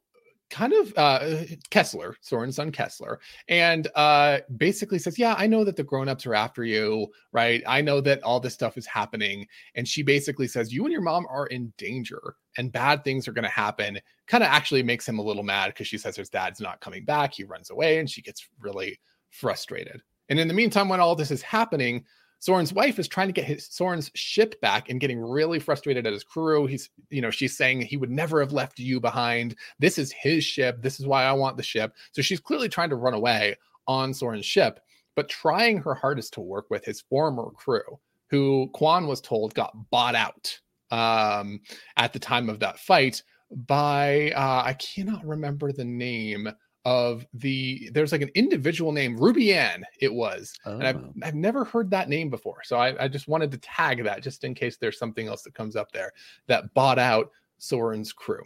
kind of uh, Kessler, Soren's son Kessler, and uh, basically says, "Yeah, I know that the grown-ups are after you, right? I know that all this stuff is happening." And she basically says, "You and your mom are in danger, and bad things are going to happen." Kind of actually makes him a little mad because she says his dad's not coming back. He runs away, and she gets really frustrated. And in the meantime, when all this is happening, Soren's wife is trying to get his Soren's ship back and getting really frustrated at his crew. He's, you know, she's saying he would never have left you behind. This is his ship. This is why I want the ship. So she's clearly trying to run away on Soren's ship. but trying her hardest to work with his former crew, who Kwan was told got bought out um, at the time of that fight by uh, I cannot remember the name of the there's like an individual name Ruby Ann it was oh. and I've, oh. I've never heard that name before so I, I just wanted to tag that just in case there's something else that comes up there that bought out Soren's crew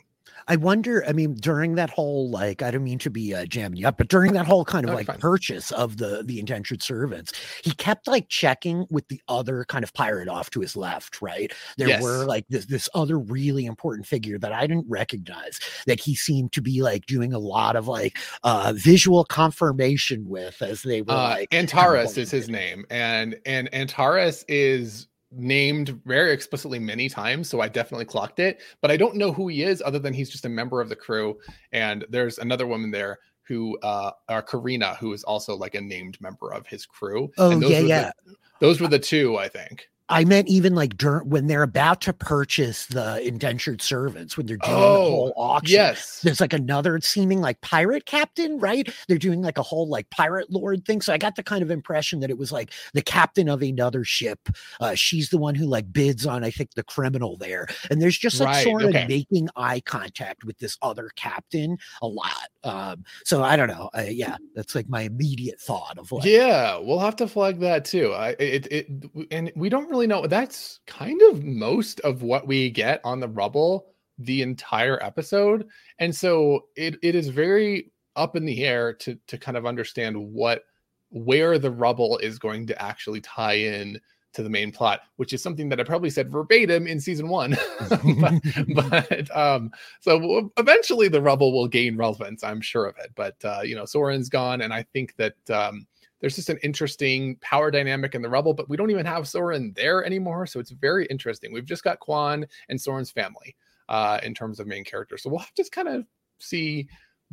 I wonder. I mean, during that whole like, I don't mean to be uh, jamming you up, but during that whole kind of like fine. purchase of the the indentured servants, he kept like checking with the other kind of pirate off to his left. Right, there yes. were like this this other really important figure that I didn't recognize that he seemed to be like doing a lot of like uh visual confirmation with as they were uh, like Antares is his name, and and Antares is named very explicitly many times, so I definitely clocked it. But I don't know who he is, other than he's just a member of the crew. And there's another woman there who, uh, uh Karina, who is also like a named member of his crew. Oh yeah, yeah. The, those were the two, I think. I meant even like during when they're about to purchase the indentured servants, when they're doing oh, the whole auction. Yes. There's like another seeming like pirate captain, right? They're doing like a whole like pirate lord thing. So I got the kind of impression that it was like the captain of another ship. Uh, she's the one who like bids on, I think, the criminal there. And there's just like right, sort okay. of making eye contact with this other captain a lot. Um, so I don't know. Yeah, that's like my immediate thought of like, yeah, we'll have to flag that too. I it, it and we don't really know. That's kind of most of what we get on the rubble the entire episode. And so it, it is very up in the air to to kind of understand what where the rubble is going to actually tie in to the main plot, which is something that I probably said verbatim in season one. but, but um, so eventually the rubble will gain relevance, I'm sure of it. But uh, you know, Soren's gone, and I think that um, there's just an interesting power dynamic in the Rubble, but we don't even have Soren there anymore. So it's very interesting. We've just got Kwan and Soren's family uh, in terms of main characters. So we'll have to just kind of see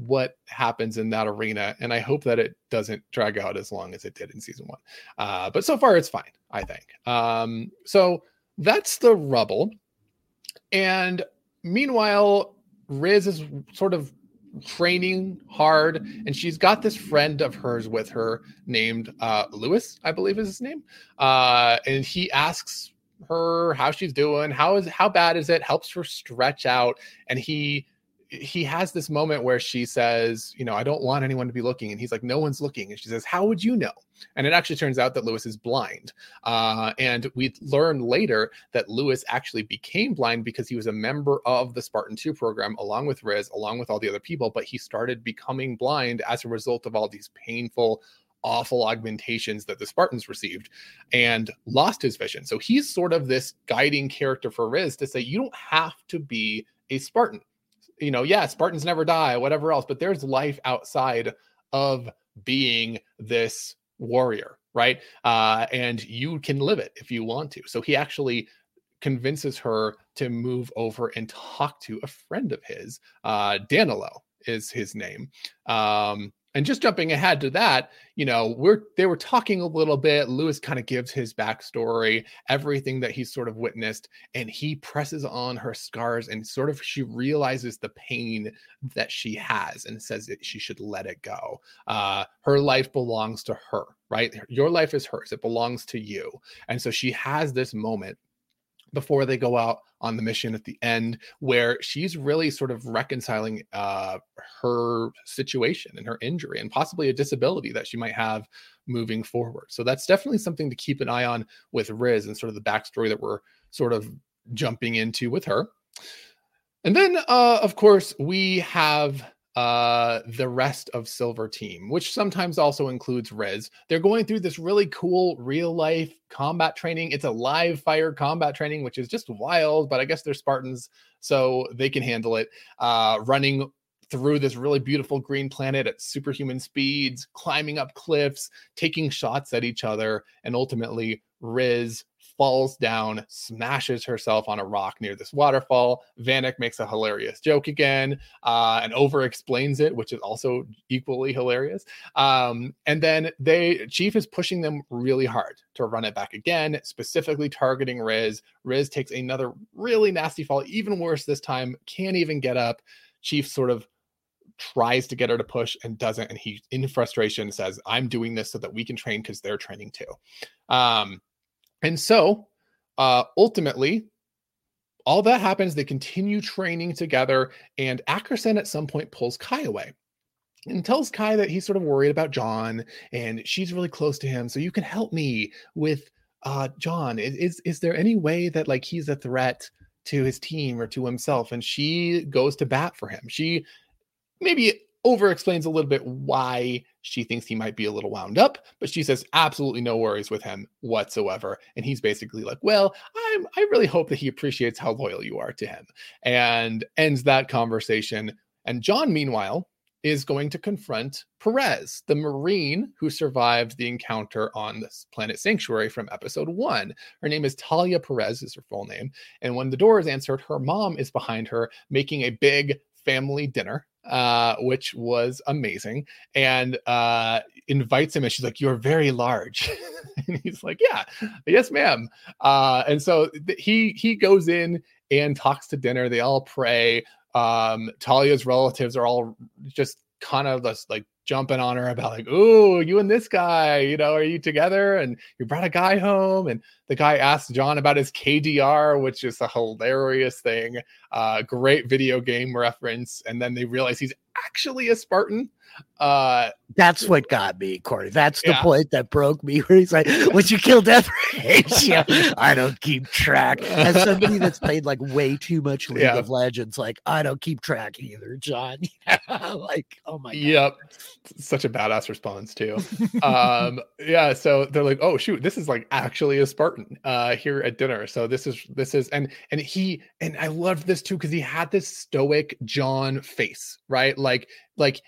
what happens in that arena. And I hope that it doesn't drag out as long as it did in season one. Uh, but so far, it's fine, I think. Um, so that's the rubble. And meanwhile, Riz is sort of training hard and she's got this friend of hers with her named uh lewis i believe is his name uh and he asks her how she's doing how is how bad is it helps her stretch out and he he has this moment where she says, you know, I don't want anyone to be looking. And he's like, no one's looking. And she says, how would you know? And it actually turns out that Lewis is blind. Uh, and we learn later that Lewis actually became blind because he was a member of the Spartan 2 program, along with Riz, along with all the other people. But he started becoming blind as a result of all these painful, awful augmentations that the Spartans received and lost his vision. So he's sort of this guiding character for Riz to say, you don't have to be a Spartan you know, yeah, Spartans never die, whatever else, but there's life outside of being this warrior, right? Uh, and you can live it if you want to. So he actually convinces her to move over and talk to a friend of his. Uh, Danilo is his name. Um, and just jumping ahead to that, you know, we're they were talking a little bit. Lewis kind of gives his backstory, everything that he's sort of witnessed, and he presses on her scars and sort of she realizes the pain that she has and says that she should let it go. Uh, her life belongs to her, right? Your life is hers. It belongs to you. And so she has this moment before they go out on the mission at the end where she's really sort of reconciling uh, her situation and her injury and possibly a disability that she might have moving forward. So that's definitely something to keep an eye on with riz and sort of the backstory that we're sort of jumping into with her. And then uh, of course we have uh the rest of silver team which sometimes also includes Riz. they're going through this really cool real life combat training it's a live fire combat training which is just wild but i guess they're spartans so they can handle it uh running through this really beautiful green planet at superhuman speeds climbing up cliffs taking shots at each other and ultimately riz falls down, smashes herself on a rock near this waterfall. Vannak makes a hilarious joke again uh, and over explains it, which is also equally hilarious. Um, and then they Chief is pushing them really hard to run it back again, specifically targeting Riz. Riz takes another really nasty fall, even worse this time, can't even get up. Chief sort of tries to get her to push and doesn't. And he, in frustration, says, I'm doing this so that we can train because they're training too. Um, and so uh, ultimately, all that happens. They continue training together, and Ackerson at some point pulls Kai away and tells Kai that he's sort of worried about John and she's really close to him. So you can help me with uh John. Is is there any way that like he's a threat to his team or to himself? And she goes to bat for him. She maybe over explains a little bit why she thinks he might be a little wound up, but she says absolutely no worries with him whatsoever. And he's basically like, Well, I'm I really hope that he appreciates how loyal you are to him and ends that conversation. And John, meanwhile, is going to confront Perez, the Marine who survived the encounter on this planet sanctuary from episode one. Her name is Talia Perez, is her full name. And when the door is answered, her mom is behind her making a big family dinner uh, which was amazing, and uh, invites him, and she's like, "You're very large," and he's like, "Yeah, yes, ma'am." Uh, and so th- he he goes in and talks to dinner. They all pray. Um, Talia's relatives are all just kind of like jumping on her about like, oh, you and this guy, you know, are you together? And you brought a guy home. And the guy asked John about his KDR, which is a hilarious thing. Uh, great video game reference. And then they realize he's actually a Spartan. Uh, That's what got me, Corey. That's the yeah. point that broke me. Where he's like, "Would you kill death ratio?" I don't keep track. As somebody that's played like way too much League yeah. of Legends, like I don't keep track either, John. like, oh my. God. Yep, such a badass response too. um, yeah. So they're like, "Oh shoot, this is like actually a Spartan uh, here at dinner." So this is this is and and he and I loved this too because he had this stoic John face, right? Like like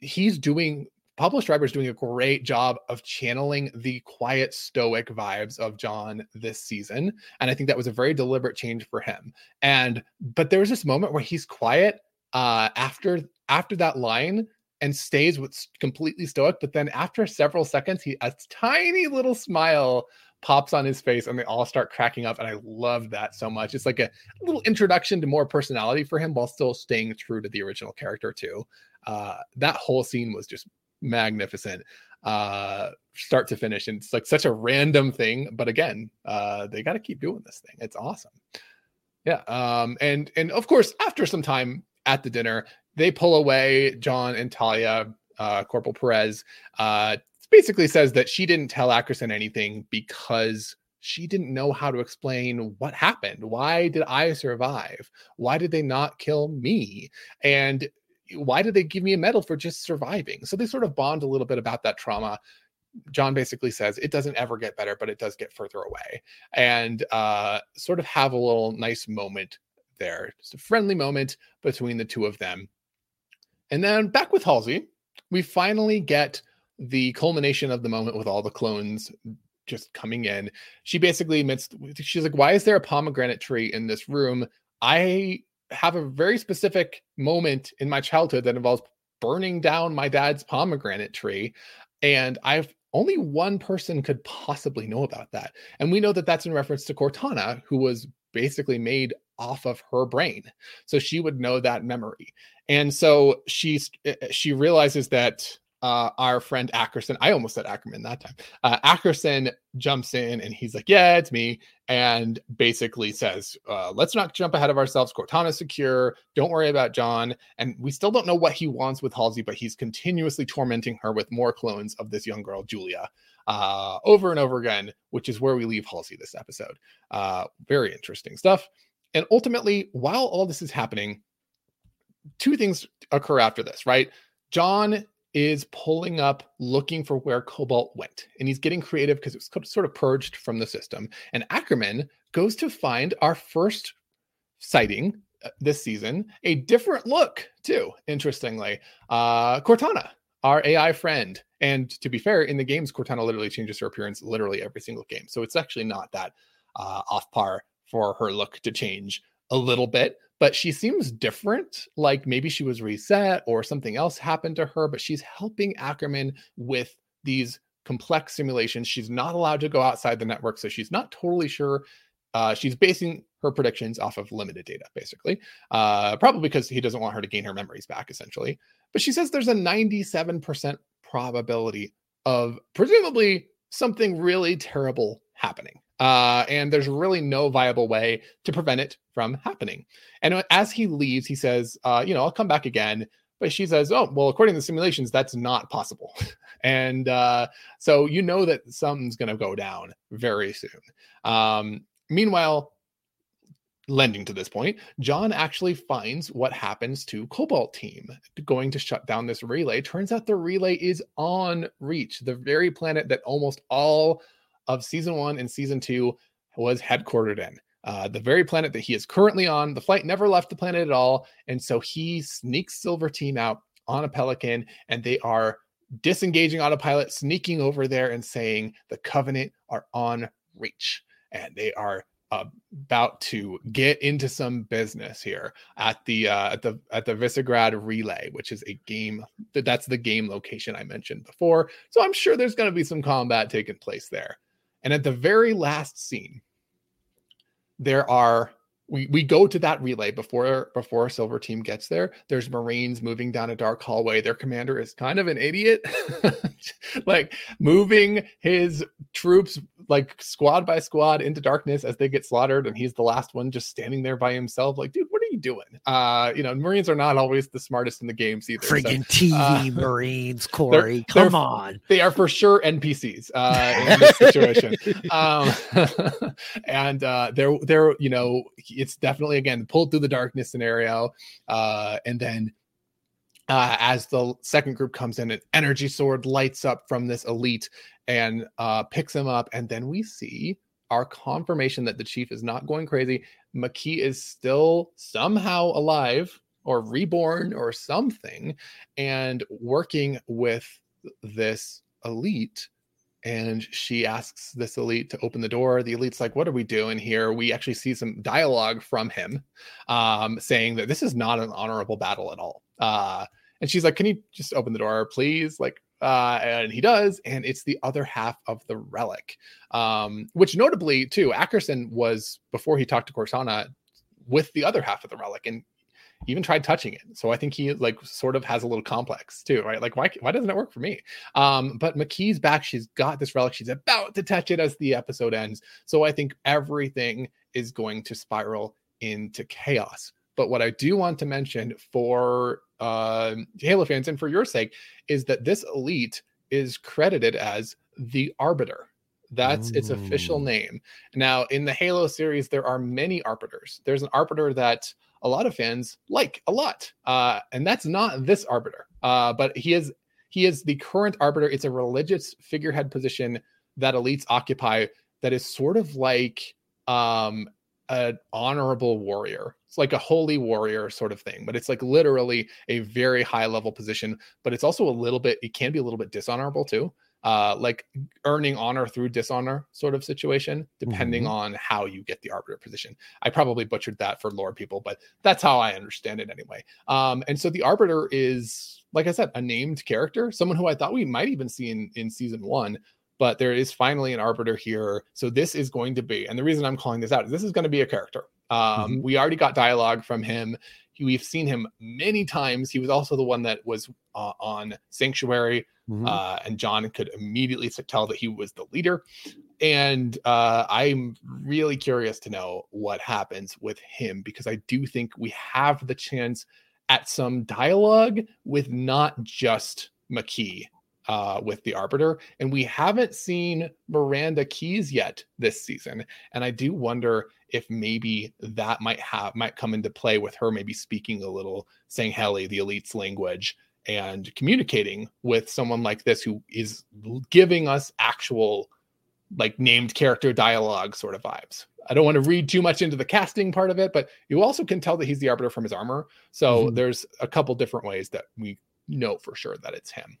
he's doing Pablo Schreiber is doing a great job of channeling the quiet, stoic vibes of John this season, and I think that was a very deliberate change for him. And but there was this moment where he's quiet uh, after after that line and stays with completely stoic, but then after several seconds, he a tiny little smile pops on his face and they all start cracking up and i love that so much. It's like a little introduction to more personality for him while still staying true to the original character too. Uh, that whole scene was just magnificent uh start to finish and it's like such a random thing but again uh they got to keep doing this thing. It's awesome. Yeah um and and of course after some time at the dinner they pull away john and talia uh corporal perez uh basically says that she didn't tell ackerson anything because she didn't know how to explain what happened. Why did I survive? Why did they not kill me? And why did they give me a medal for just surviving? So they sort of bond a little bit about that trauma. John basically says it doesn't ever get better, but it does get further away, and uh, sort of have a little nice moment there, just a friendly moment between the two of them. And then back with Halsey, we finally get the culmination of the moment with all the clones just coming in. She basically admits she's like, "Why is there a pomegranate tree in this room?" I have a very specific moment in my childhood that involves burning down my dad's pomegranate tree. And I've only one person could possibly know about that. And we know that that's in reference to Cortana, who was basically made off of her brain. So she would know that memory. And so she's eh, eh, she realizes that uh, our friend Ackerson, I almost said Ackerman that time. Uh, Ackerson jumps in and he's like, Yeah, it's me. And basically says, uh, Let's not jump ahead of ourselves. Cortana's secure. Don't worry about John. And we still don't know what he wants with Halsey, but he's continuously tormenting her with more clones of this young girl, Julia, uh, over and over again, which is where we leave Halsey this episode. Uh, very interesting stuff. And ultimately, while all this is happening, two things occur after this, right? John is pulling up looking for where Cobalt went. And he's getting creative because it's sort of purged from the system. And Ackerman goes to find our first sighting uh, this season, a different look, too, interestingly. Uh, Cortana, our AI friend. And to be fair, in the games, Cortana literally changes her appearance literally every single game. So it's actually not that uh, off par for her look to change a little bit but she seems different. Like maybe she was reset or something else happened to her, but she's helping Ackerman with these complex simulations. She's not allowed to go outside the network, so she's not totally sure uh, she's basing her predictions off of limited data, basically, uh, probably because he doesn't want her to gain her memories back, essentially. But she says there's a 97% probability of presumably something really terrible happening. Uh, and there's really no viable way to prevent it from happening. And as he leaves, he says, uh, You know, I'll come back again. But she says, Oh, well, according to the simulations, that's not possible. and uh, so you know that something's going to go down very soon. Um, meanwhile, lending to this point, John actually finds what happens to Cobalt Team going to shut down this relay. Turns out the relay is on Reach, the very planet that almost all of season one and season two was headquartered in. Uh, the very planet that he is currently on. The flight never left the planet at all. And so he sneaks Silver Team out on a Pelican and they are disengaging autopilot, sneaking over there and saying the Covenant are on reach and they are about to get into some business here at the uh, at the at the Visegrad Relay, which is a game that that's the game location I mentioned before. So I'm sure there's going to be some combat taking place there. And at the very last scene, there are we we go to that relay before before silver team gets there. There's marines moving down a dark hallway. Their commander is kind of an idiot like moving his troops like squad by squad into darkness as they get slaughtered and he's the last one just standing there by himself like dude what are you doing? Uh you know marines are not always the smartest in the games either friggin so, tv uh, marines corey they're, come they're, on. they are for sure npcs uh in this situation. Um and uh they're they're you know it's definitely again pulled through the darkness scenario uh and then uh, as the second group comes in, an energy sword lights up from this elite and uh, picks him up. And then we see our confirmation that the chief is not going crazy. Makee is still somehow alive or reborn or something and working with this elite. And she asks this elite to open the door. The elite's like, What are we doing here? We actually see some dialogue from him um, saying that this is not an honorable battle at all. Uh, and she's like, Can you just open the door, please? Like, uh, and he does, and it's the other half of the relic. Um, which notably, too, Ackerson was before he talked to Cortana with the other half of the relic, and even tried touching it. So I think he like sort of has a little complex too, right? Like why why doesn't it work for me? Um, but Makee's back. She's got this relic. She's about to touch it as the episode ends. So I think everything is going to spiral into chaos. But what I do want to mention for uh, Halo fans and for your sake is that this elite is credited as the Arbiter. That's Ooh. its official name. Now, in the Halo series, there are many Arbiters. There's an Arbiter that a lot of fans like a lot, uh, and that's not this Arbiter. Uh, but he is he is the current Arbiter. It's a religious figurehead position that elites occupy. That is sort of like um, an honorable warrior. It's like a holy warrior sort of thing, but it's like literally a very high level position. But it's also a little bit, it can be a little bit dishonorable too. Uh, like earning honor through dishonor sort of situation, depending mm-hmm. on how you get the arbiter position. I probably butchered that for lore people, but that's how I understand it anyway. Um, and so the arbiter is, like I said, a named character, someone who I thought we might even see in, in season one, but there is finally an arbiter here. So this is going to be, and the reason I'm calling this out is this is going to be a character. Um, mm-hmm. We already got dialogue from him. We've seen him many times. He was also the one that was uh, on Sanctuary, mm-hmm. uh, and John could immediately tell that he was the leader. And uh, I'm really curious to know what happens with him because I do think we have the chance at some dialogue with not just Makee uh, with the Arbiter, and we haven't seen Miranda Keyes yet this season. And I do wonder if maybe that might have might come into play with her maybe speaking a little saying Sangheili, the elite's language, and communicating with someone like this who is giving us actual like named character dialogue sort of vibes. I don't want to read too much into the casting part of it, but you also can tell that he's the arbiter from his armor. So mm-hmm. there's a couple different ways that we know for sure that it's him.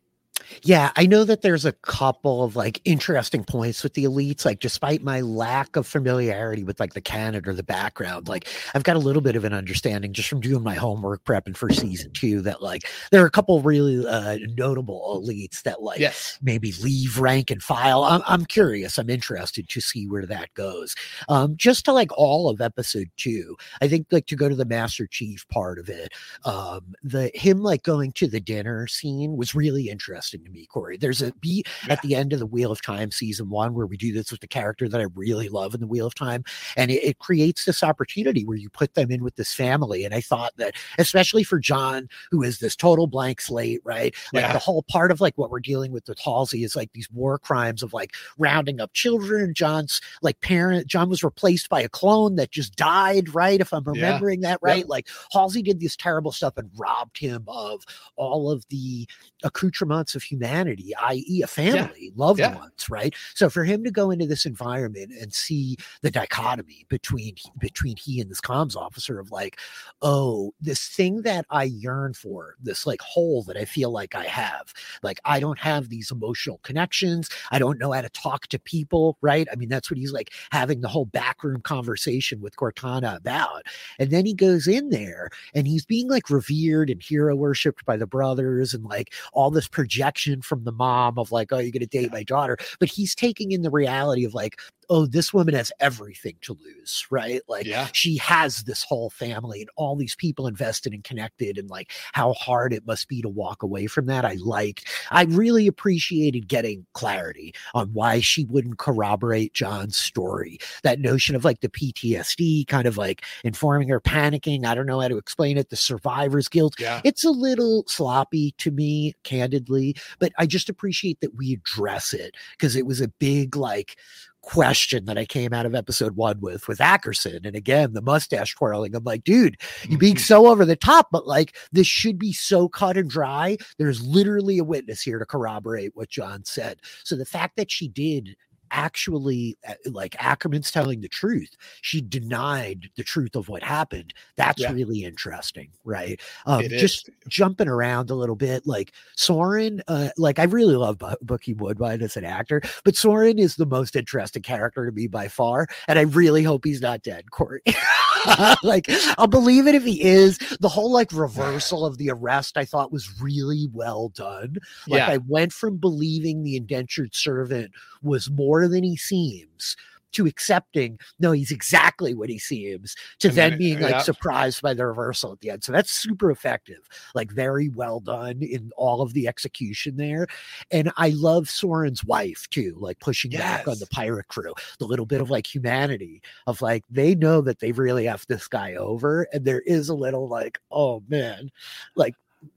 Yeah, I know that there's a couple of like interesting points with the elites. Like, despite my lack of familiarity with like the canon or the background, like I've got a little bit of an understanding just from doing my homework prepping for season two that like there are a couple really uh, notable elites that like Yes. maybe leave rank and file. I'm, I'm curious. I'm interested to see where that goes. Um, just to like all of episode two, I think like to go to the Master Chief part of it, um, the him like going to the dinner scene was really interesting to me, Corey. There's a beat Yeah. at the end of the Wheel of Time season one where we do this with the character that I really love in the Wheel of Time, and it, it creates this opportunity where you put them in with this family. And I thought that, especially for John, who is this total blank slate, right? Like Yeah. the whole part of like what we're dealing with with Halsey is like these war crimes of like rounding up children. John's like parent, John was replaced by a clone that just died, right? If I'm Yeah. remembering that right. Like Halsey did this terrible stuff and robbed him of all of the accoutrements of humanity, i.e., a family, loved Yeah. ones, right? So for him to go into this environment and see the dichotomy between between he and this comms officer of like, oh, this thing that I yearn for, this like hole that I feel like I have, like I don't have these emotional connections. I don't know how to talk to people, right? I mean, that's what he's like having the whole backroom conversation with Cortana about. And then he goes in there and he's being like revered and hero worshipped by the brothers and like all this projection from the mom of like, oh, you're going to date my daughter. But he's taking in the reality of like, oh, this woman has everything to lose, right? Like, Yeah. she has this whole family and all these people invested and connected, and like how hard it must be to walk away from that. I liked, I really appreciated getting clarity on why she wouldn't corroborate John's story. That notion of like the PTSD kind of like informing her panicking. I don't know how to explain it. The survivor's guilt Yeah. it's a little sloppy to me candidly but i just appreciate that we address it because it was a big like question that i came out of episode one with with ackerson and again the mustache twirling. I'm like dude you're being mm-hmm. so over the top but like this should be so cut and dry. There's literally a witness here to corroborate what john said. So the fact that she did actually uh, like ackerman's telling the truth she denied the truth of what happened that's Yeah. really interesting right um, just is. jumping around a little bit like soren uh, like i really love Bu- Bokeem Woodbine as an actor but soren is the most interesting character to me by far and i really hope he's not dead corey like i'll believe it if he is the whole like reversal of the arrest i thought was really well done like yeah. I went from believing the indentured servant was more than he seems to accepting no, he's exactly what he seems, to And then then- being like yeah. surprised by the reversal at the end. So that's super effective, like very well done in all of the execution there. And I love Soren's wife too, like pushing back on the pirate crew, the little bit of like humanity of like they know that they really have this guy over, and there is a little like, oh man, like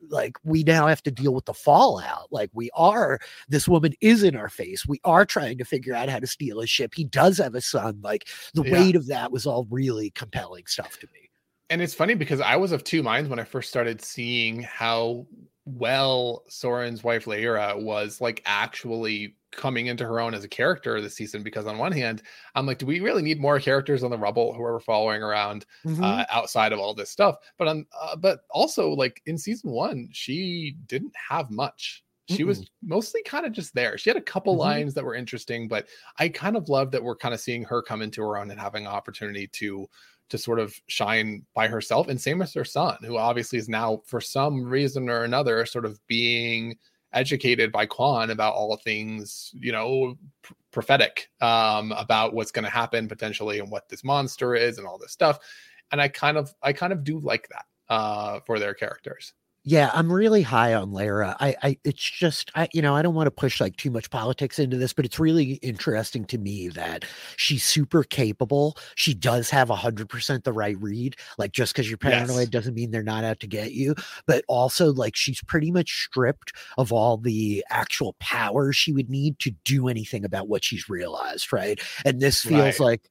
like we now have to deal with the fallout. Like we are, this woman is in our face. We are trying to figure out how to steal a ship. He does have a son. Like the Yeah. weight of that was all really compelling stuff to me. and it's funny because I was of two minds when I first started seeing how well Soren's wife Lyra was like actually coming into her own as a character this season. Because on one hand, I'm like, do we really need more characters on the rubble who are following around Mm-hmm. uh, outside of all this stuff? But on, uh, but also like in season one, she didn't have much. She was mostly kind of just there. She had a couple Mhm. lines that were interesting, but I kind of love that we're kind of seeing her come into her own and having an opportunity to to sort of shine by herself. And same as her son, who obviously is now, for some reason or another, sort of being educated by Kwan about all things, you know, pr- prophetic um, about what's going to happen potentially and what this monster is and all this stuff. And I kind of, I kind of do like that uh, for their characters. Yeah, I'm really high on Lara. I, I, it's just, I, you know, I don't want to push like too much politics into this, but it's really interesting to me that she's super capable. She does have a hundred percent the right read. Like just because you're Yes. paranoid doesn't mean they're not out to get you. But also, like she's pretty much stripped of all the actual power she would need to do anything about what she's realized, right? And this feels Right. like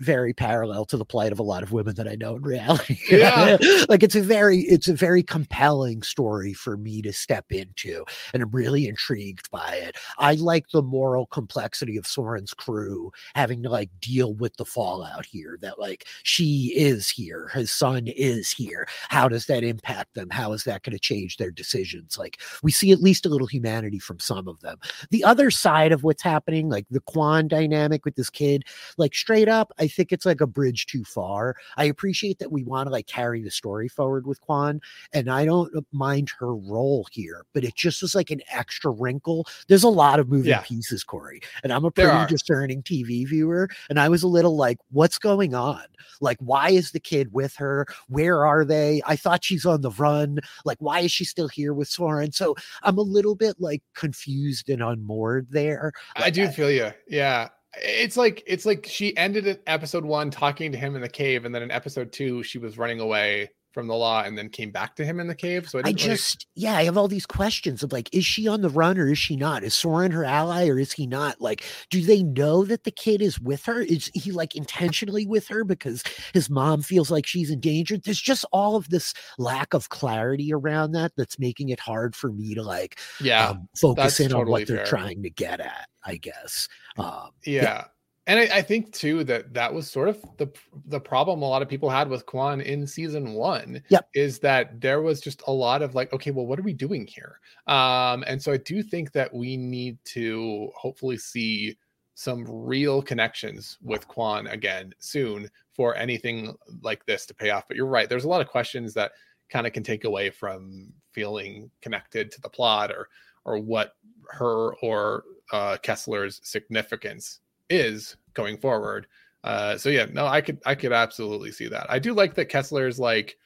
very parallel to the plight of a lot of women that I know in reality. Yeah. like it's a very it's a very compelling story for me to step into and I'm really intrigued by it. I like the moral complexity of Soren's crew having to like deal with the fallout here that like she is here, his son is here. How does that impact them? How is that going to change their decisions? Like we see at least a little humanity from some of them. The other side of what's happening, like the Kwan dynamic with this kid, like straight up, I think it's like a bridge too far. I appreciate that we want to like carry the story forward with Kwan, and I don't uh, mind her role here, but it just was like an extra wrinkle. There's a lot of moving Yeah. pieces, Corey, and I'm a pretty discerning TV viewer, and I was a little like, what's going on? Like, why is the kid with her? Where are they? I thought she's on the run. Like, why is she still here with Soren? So I'm a little bit like confused and unmoored there. I do feel you. Yeah. It's like it's like she ended episode one talking to him in the cave, and then in episode two she was running away from the law, and then came back to him in the cave. So I, I didn't really- just, yeah, I have all these questions of like, is she on the run or is she not? Is Soren her ally or is he not? Like, do they know that the kid is with her? Is he like intentionally with her because his mom feels like she's endangered? There's just all of this lack of clarity around that that's making it hard for me to like yeah, um, focus in on what they're fair. trying to get at, I guess. Um, yeah. And I, I think too that that was sort of the the problem a lot of people had with Kwan in season one. Yep. Is that there was just a lot of like, okay, well, what are we doing here? Um, and so I do think that we need to hopefully see some real connections with Kwan again soon for anything like this to pay off. But you're right, there's a lot of questions that kind of can take away from feeling connected to the plot or or what her or uh, Kessler's significance is going forward. Uh, so yeah, no, I could I could absolutely see that. I do like that Kessler's like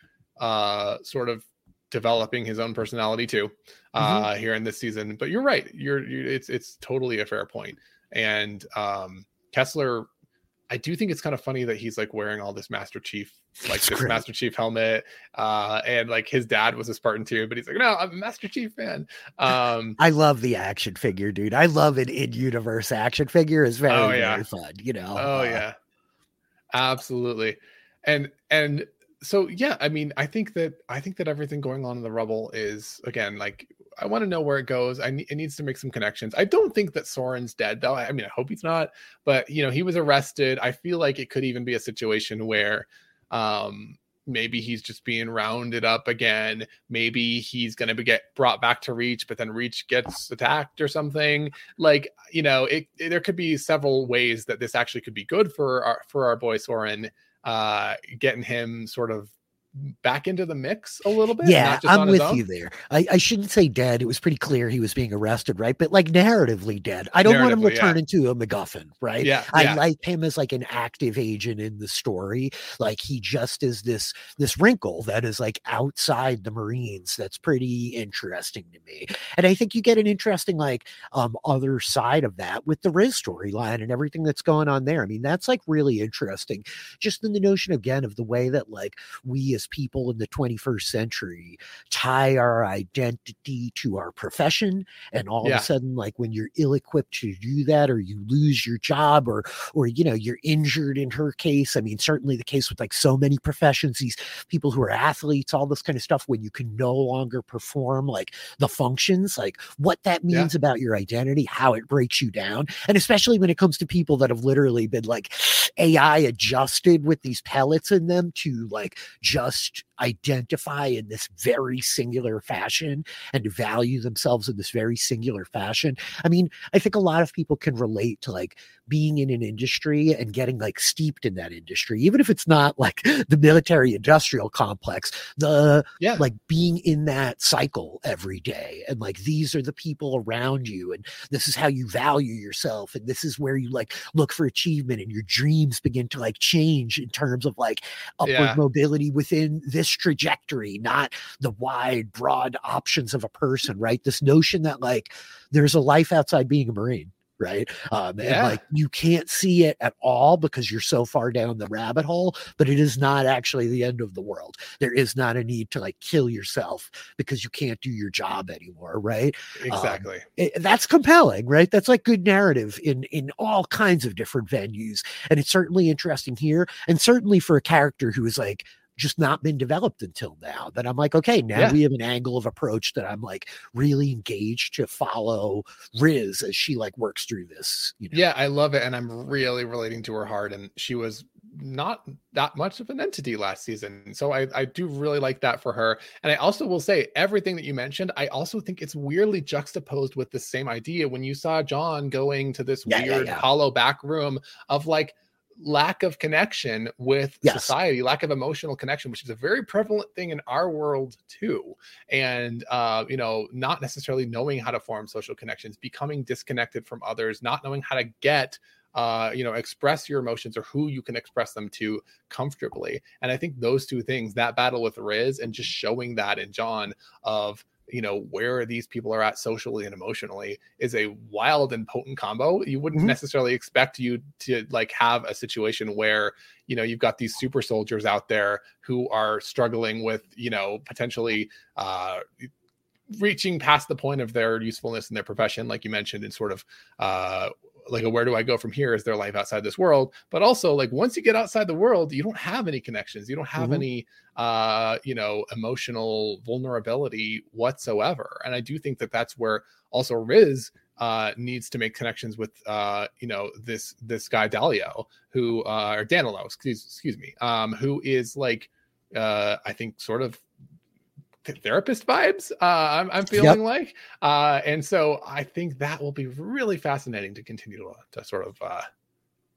uh, sort of developing his own personality too uh, here in this season. But you're right. You're, you it's it's totally a fair point. And um, Kessler, I do think it's kind of funny that he's like wearing all this Master Chief like It's this great. Master Chief helmet. Uh, and like his dad was a Spartan too, but he's like, no, I'm a Master Chief fan. Um, I love the action figure, dude. I love an in-universe action figure. is very, Oh, yeah. very fun. You know. oh uh, yeah absolutely and and so yeah i mean i think that i think that everything going on in the rubble is again like i want to know where it goes i ne- it needs to make some connections. I don't think that soren's dead though i mean i hope he's not but you know he was arrested. I feel like it could even be a situation where um maybe he's just being rounded up again. Maybe he's going to get brought back to reach but then reach gets attacked or something. Like you know it, it- there could be several ways that this actually could be good for our for our boy soren uh getting him sort of back into the mix a little bit Yeah, not just I'm with you there. I, I shouldn't say dead. It was pretty clear he was being arrested, right? But like narratively dead. I don't want him to yeah. turn into a MacGuffin, right? yeah I yeah. like him as like an active agent in the story. Like he just is this this wrinkle that is like outside the Marines. That's pretty interesting to me. And I think you get an interesting like um other side of that with the Riz storyline and everything that's going on there. I mean, that's like really interesting. Just in the notion again of the way that like we as people in the 21st century tie our identity to our profession and all Yeah. of a sudden like when you're ill equipped to do that or you lose your job or or you know you're injured in her case i mean certainly the case with like so many professions these people who are athletes all this kind of stuff when you can no longer perform like the functions like what that Yeah. means about your identity how it breaks you down and especially when it comes to people that have literally been like ai adjusted with these pellets in them to like just trust identify in this very singular fashion and value themselves in this very singular fashion I mean, I think a lot of people can relate to like being in an industry and getting like steeped in that industry, even if it's not like the military industrial complex, the yeah like being in that cycle every day. And like these are the people around you, and this is how you value yourself, and this is where you like look for achievement, and your dreams begin to like change in terms of like upward Yeah. mobility within this trajectory, not the wide, broad options of a person, right? This notion that like there's a life outside being a Marine. right? Um, and like you can't see it at all because you're so far down the rabbit hole, but it is not actually the end of the world. There is not a need to like kill yourself because you can't do your job anymore, right? Exactly. it- that's compelling, right? That's like good narrative in in all kinds of different venues, and it's certainly interesting here, and certainly for a character who is like just not been developed until now. That I'm like, okay, now Yeah. we have an angle of approach that I'm like really engaged to follow Riz as she like works through this. You know? Yeah, I love it, and I'm really relating to her hard. And she was not that much of an entity last season, so I I do really like that for her. And I also will say everything that you mentioned. I also think it's weirdly juxtaposed with the same idea when you saw John going to this Yeah, weird yeah. hollow back room of like lack of connection with Yes. society lack of emotional connection which is a very prevalent thing in our world too and uh you know not necessarily knowing how to form social connections becoming disconnected from others not knowing how to get uh you know express your emotions or who you can express them to comfortably and i think those two things that battle with riz and just showing that in john of you know where these people are at socially and emotionally is a wild and potent combo you wouldn't Mhm. necessarily expect you to like have a situation where you know you've got these super soldiers out there who are struggling with you know potentially uh reaching past the point of their usefulness in their profession like you mentioned in sort of uh like where do i go from here is their life outside this world but also like once you get outside the world you don't have any connections you don't have Mhm. any uh you know emotional vulnerability whatsoever and i do think that that's where also riz uh needs to make connections with uh you know this this guy dalio who uh or danilo excuse excuse me um who is like uh i think sort of therapist vibes uh i'm, I'm feeling like uh and so i think that will be really fascinating to continue to, to sort of uh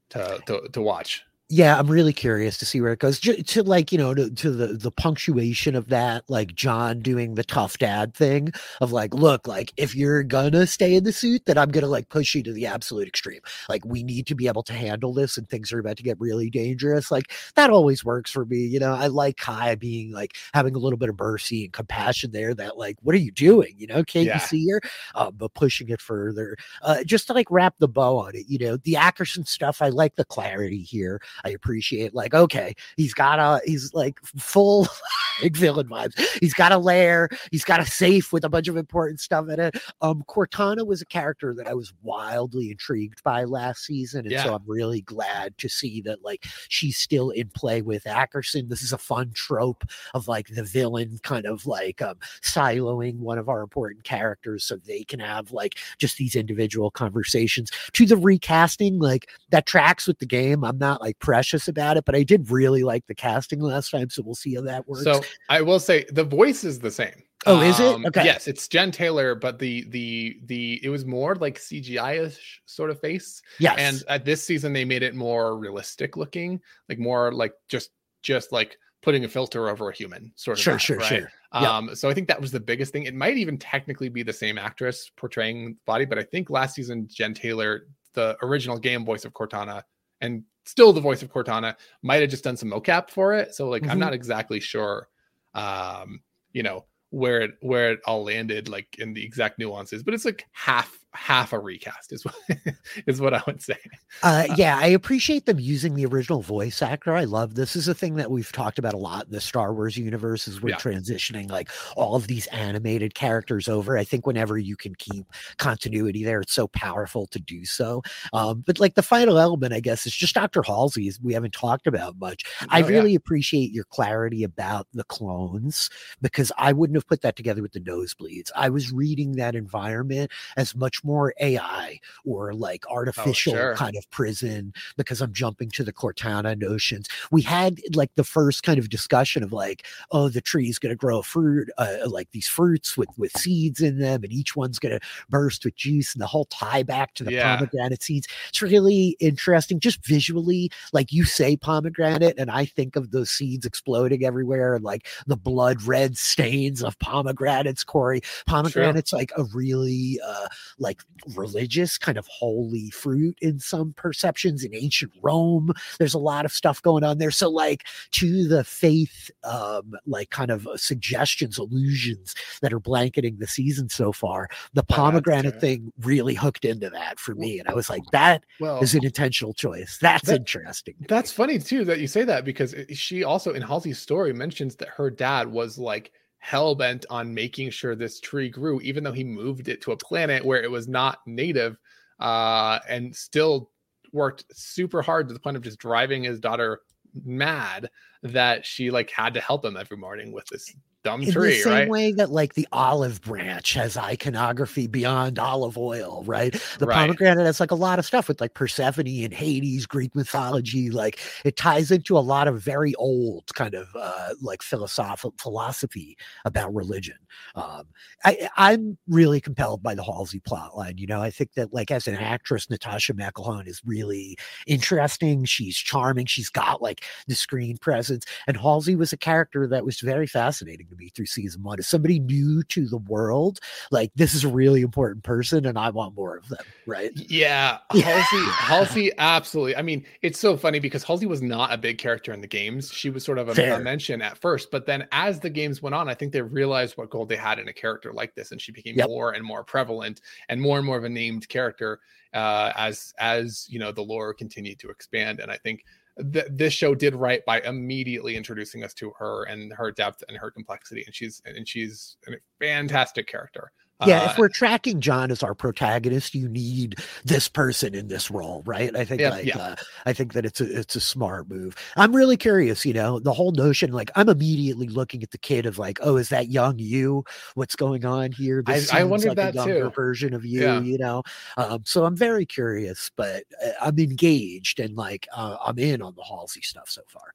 to, to to watch yeah i'm really curious to see where it goes Ju- to like you know to, to the the punctuation of that like john doing the tough dad thing of like look like if you're gonna stay in the suit then i'm gonna like push you to the absolute extreme. Like we need to be able to handle this and things are about to get really dangerous. Like that always works for me you know? I like kai being like having a little bit of mercy and compassion there that like what are you doing? You know can't Yeah. you see her? Uh, but pushing it further uh, just to like wrap the bow on it you know? The ackerson stuff i like the clarity here I appreciate like okay, he's got a he's like full like villain vibes. He's got a lair, he's got a safe with a bunch of important stuff in it. Um Cortana was a character that I was wildly intrigued by last season. And so I'm really glad to see that like she's still in play with Ackerson. This is a fun trope of like the villain kind of like um siloing one of our important characters so they can have like just these individual conversations to the recasting like that tracks with the game i'm not like precious about it but i did really like the casting last time so we'll see how that works So I will say the voice is the same. Oh, is it? Okay. Yes, it's Jen Taylor, but the the the it was more like CGI-ish sort of face. yes And at this season they made it more realistic looking, like more like just just like putting a filter over a human sort of sure vibe, sure right? sure. Um, so I think that was the biggest thing. It might even technically be the same actress portraying the body, but I think last season Jen Taylor, the original game voice of Cortana, and still the voice of Cortana, might have just done some mocap for it. So like I'm Mhm. not exactly sure um, you know, where it where it all landed, like in the exact nuances, but it's like half half a recast is what is what I would say. Uh, yeah, I appreciate them using the original voice actor. I love this is a thing that we've talked about a lot in the Star Wars universe is we're Yeah. transitioning like all of these animated characters over. I think whenever you can keep continuity there, it's so powerful to do so. Um, but like the final element, I guess, is just Dr. Halsey, we haven't talked about much. I Oh, yeah. really appreciate your clarity about the clones because I wouldn't have put that together with the nosebleeds. I was reading that environment as much more AI or like artificial Oh, sure. kind of prison because I'm jumping to the Cortana notions. We had like the first kind of discussion of like, oh, the tree is going to grow fruit, uh, like these fruits with with seeds in them, and each one's going to burst with juice, and the whole tie back to the Yeah. pomegranate seeds. It's really interesting, just visually. Like you say pomegranate, and I think of those seeds exploding everywhere, and like the blood red stains of pomegranates. Corey, pomegranates like a really uh like like religious kind of holy fruit in some perceptions in ancient Rome. There's a lot of stuff going on there. So like to the faith, um, like kind of uh, suggestions, allusions that are blanketing the season so far. The pomegranate thing really hooked into that for me, and I was like, that well, is an intentional choice. That's that- interesting. That's funny too that you say that because she also in Halsey's story mentions that her dad was like hell bent on making sure this tree grew, even though he moved it to a planet where it was not native, uh, and still worked super hard to the point of just driving his daughter mad that she like had to help him every morning with this dumb in tree, the same right? way that like the olive branch has iconography beyond olive oil, right? The Right. pomegranate has like a lot of stuff with like Persephone and Hades, Greek mythology. Like it ties into a lot of very old kind of uh, like philosophical philosophy about religion. Um, I, I'm really compelled by the Halsey plotline. You know, I think that like as an actress, Natascha McElhone is really interesting. She's charming. She's got like the screen presence. And Halsey was a character that was very fascinating to me through season one. is somebody new to the world, like this is a really important person, and I want more of them. Right? Yeah. Halsey, Halsey, absolutely. I mean, it's so funny because Halsey was not a big character in the games. She was sort of a, a mention at first, but then as the games went on, I think they realized what gold they had in a character like this, and she became Yep. more and more prevalent and more and more of a named character uh, as as you know the lore continued to expand. And I think th- this show did right by immediately introducing us to her and her depth and her complexity, and she's and she's a fantastic character. Yeah, Uh, if we're tracking John as our protagonist, you need this person in this role, right? I think Yeah, like yeah. uh, I think that it's a it's a smart move. I'm really curious, you know, the whole notion like I'm immediately looking at the kid of like, oh, is that young you? What's going on here? I- I seems wondered like a younger too. version of you, Yeah. you know. Um, so I'm very curious, but uh, I'm engaged and like uh, I'm in on the Halsey stuff so far.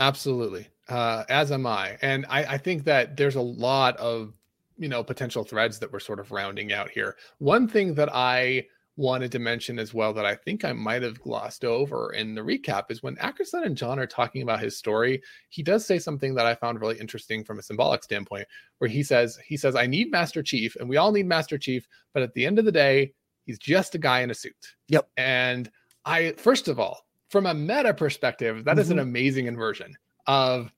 Absolutely. Uh, as am I. And I, I think that there's a lot of, you know, potential threads that we're sort of rounding out here. One thing that I wanted to mention as well that I think I might have glossed over in the recap is when Ackerson and John are talking about his story, he does say something that I found really interesting from a symbolic standpoint, where he says, he says, I need Master Chief, and we all need Master Chief, but at the end of the day, he's just a guy in a suit. Yep. And I, first of all, from a meta perspective, that is an Mhm. amazing inversion of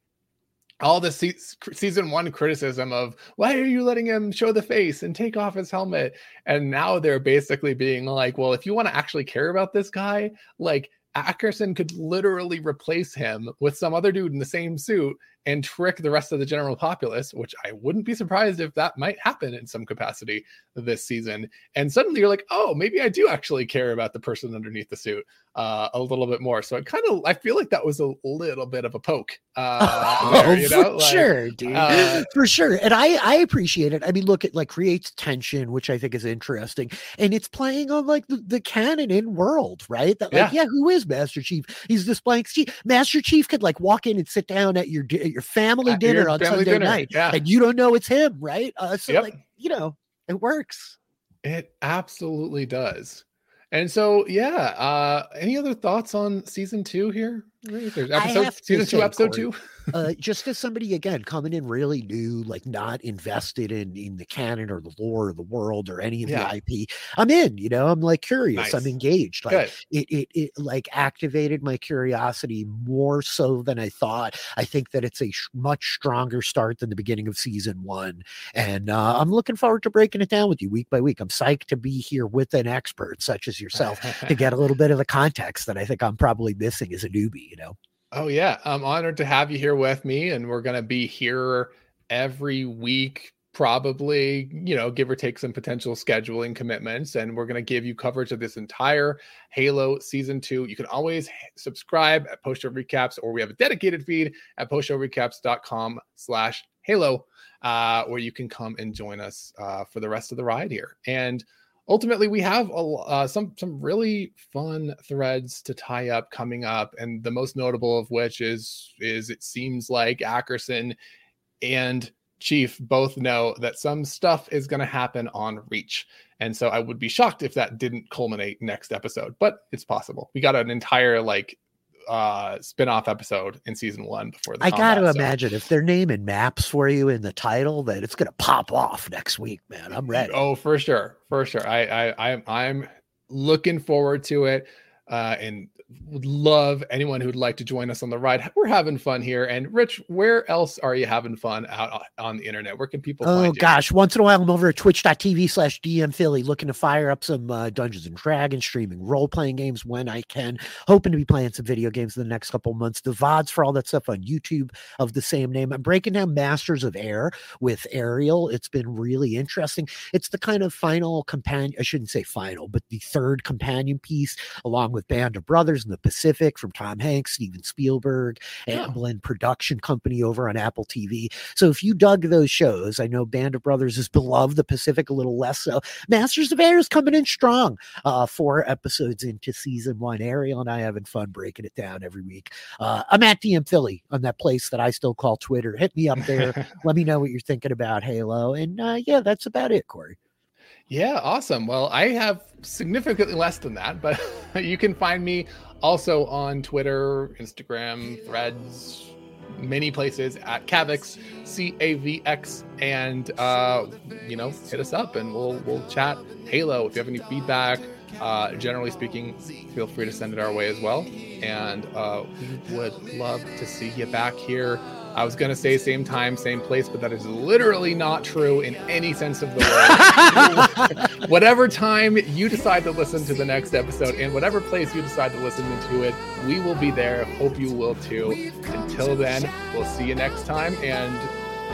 all the se- season one criticism of why are you letting him show the face and take off his helmet? And now they're basically being like well if you want to actually care about this guy like ackerson could literally replace him with some other dude in the same suit and trick the rest of the general populace which i wouldn't be surprised if that might happen in some capacity this season and suddenly you're like oh maybe i do actually care about the person underneath the suit uh, a little bit more so it kind of i feel like that was a little bit of a poke uh, there, you know? for Like, sure, dude. uh, for sure. And I I appreciate it. I mean, look, it like creates tension, which I think is interesting. And it's playing on like the, the canon in world, right? That like, yeah. who is Master Chief? He's this blank Chief. Master Chief could like walk in and sit down at your at your family At dinner your on family Sunday dinner, night, yeah. and you don't know it's him, right? Uh, so Yep. like, you know, it works. It absolutely does. And so, yeah. Uh, any other thoughts on season two here? Right, There's I episode season two, episode Corey, two. Uh, just as somebody again coming in really new, like not invested in in the canon or the lore or the world or any of Yeah. the IP, I'm in. You know, I'm like curious. I'm engaged. Like Good. it, it, it like activated my curiosity more so than I thought. I think that it's a sh- much stronger start than the beginning of season one, and uh, I'm looking forward to breaking it down with you week by week. I'm psyched to be here with an expert such as yourself to get a little bit of the context that I think I'm probably missing as a newbie. You know. Oh yeah, I'm honored to have you here with me, and we're gonna be here every week, probably. You know, give or take some potential scheduling commitments, and we're gonna give you coverage of this entire Halo season two. You can always subscribe at Post Show Recaps, or we have a dedicated feed at postshowrecaps.com/slash Halo, uh, where you can come and join us uh, for the rest of the ride here. And ultimately we have a, uh, some some really fun threads to tie up coming up and the most notable of which is is it seems like ackerson and chief both know that some stuff is going to happen on reach. And so i would be shocked if that didn't culminate next episode but it's possible. We got an entire like uh spin-off episode in season one before the I got to imagine if they're naming maps for you in the title, that it's to pop off next week, man. I'm ready. Oh, for sure, for sure. I, I, I'm, I'm looking forward to it, uh, and would love anyone who'd like to join us on the ride. We're having fun here. And Rich, where else are you having fun out on the internet? Where can people Oh find you? gosh, once in a while I'm over at twitch.tv slash DM Filly looking to fire up some uh, Dungeons and Dragons, streaming role playing games when I can. Hoping to be playing some video games in the next couple months. The VODs for all that stuff on YouTube of the same name. I'm breaking down Masters of Air with Ariel. It's been really interesting. It's the kind of final companion, I shouldn't say final, but the third companion piece along with Band of Brothers in the Pacific from Tom Hanks, Steven Spielberg, Yeah. Amblin Production Company over on Apple TV. So if you dug those shows, I know Band of Brothers is beloved, The Pacific a little less so. Masters of Air is coming in strong. Uh, four episodes into season one. Ariel and I having fun breaking it down every week. Uh, I'm at DM Filly on that place that I still call Twitter. Hit me up there. Let me know what you're thinking about Halo. And uh, yeah, that's about it, Corey. Yeah, awesome. Well, I have significantly less than that, but you can find me also on Twitter, Instagram, Threads, many places at Cavix, C A V X, and uh, you know, hit us up and we'll we'll chat Halo. If you have any feedback, uh, generally speaking, feel free to send it our way as well. And uh, we would love to see you back here. I was gonna say same time, same place, but that is literally not true in any sense of the word. whatever time you decide to listen to the next episode and whatever place you decide to listen to it, we will be there. Hope you will too. Until then, we'll see you next time. And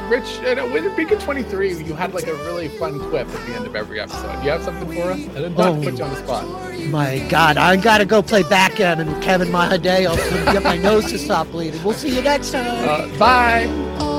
Rich, uh, when Beacon 23, you had like a really fun quip at the end of every episode. Do you have something for us? And then not Oh. put you on the spot. My God, I got to go play backgammon with Kevin Mahadeo to get my nose to stop bleeding. We'll see you next time. Uh, bye.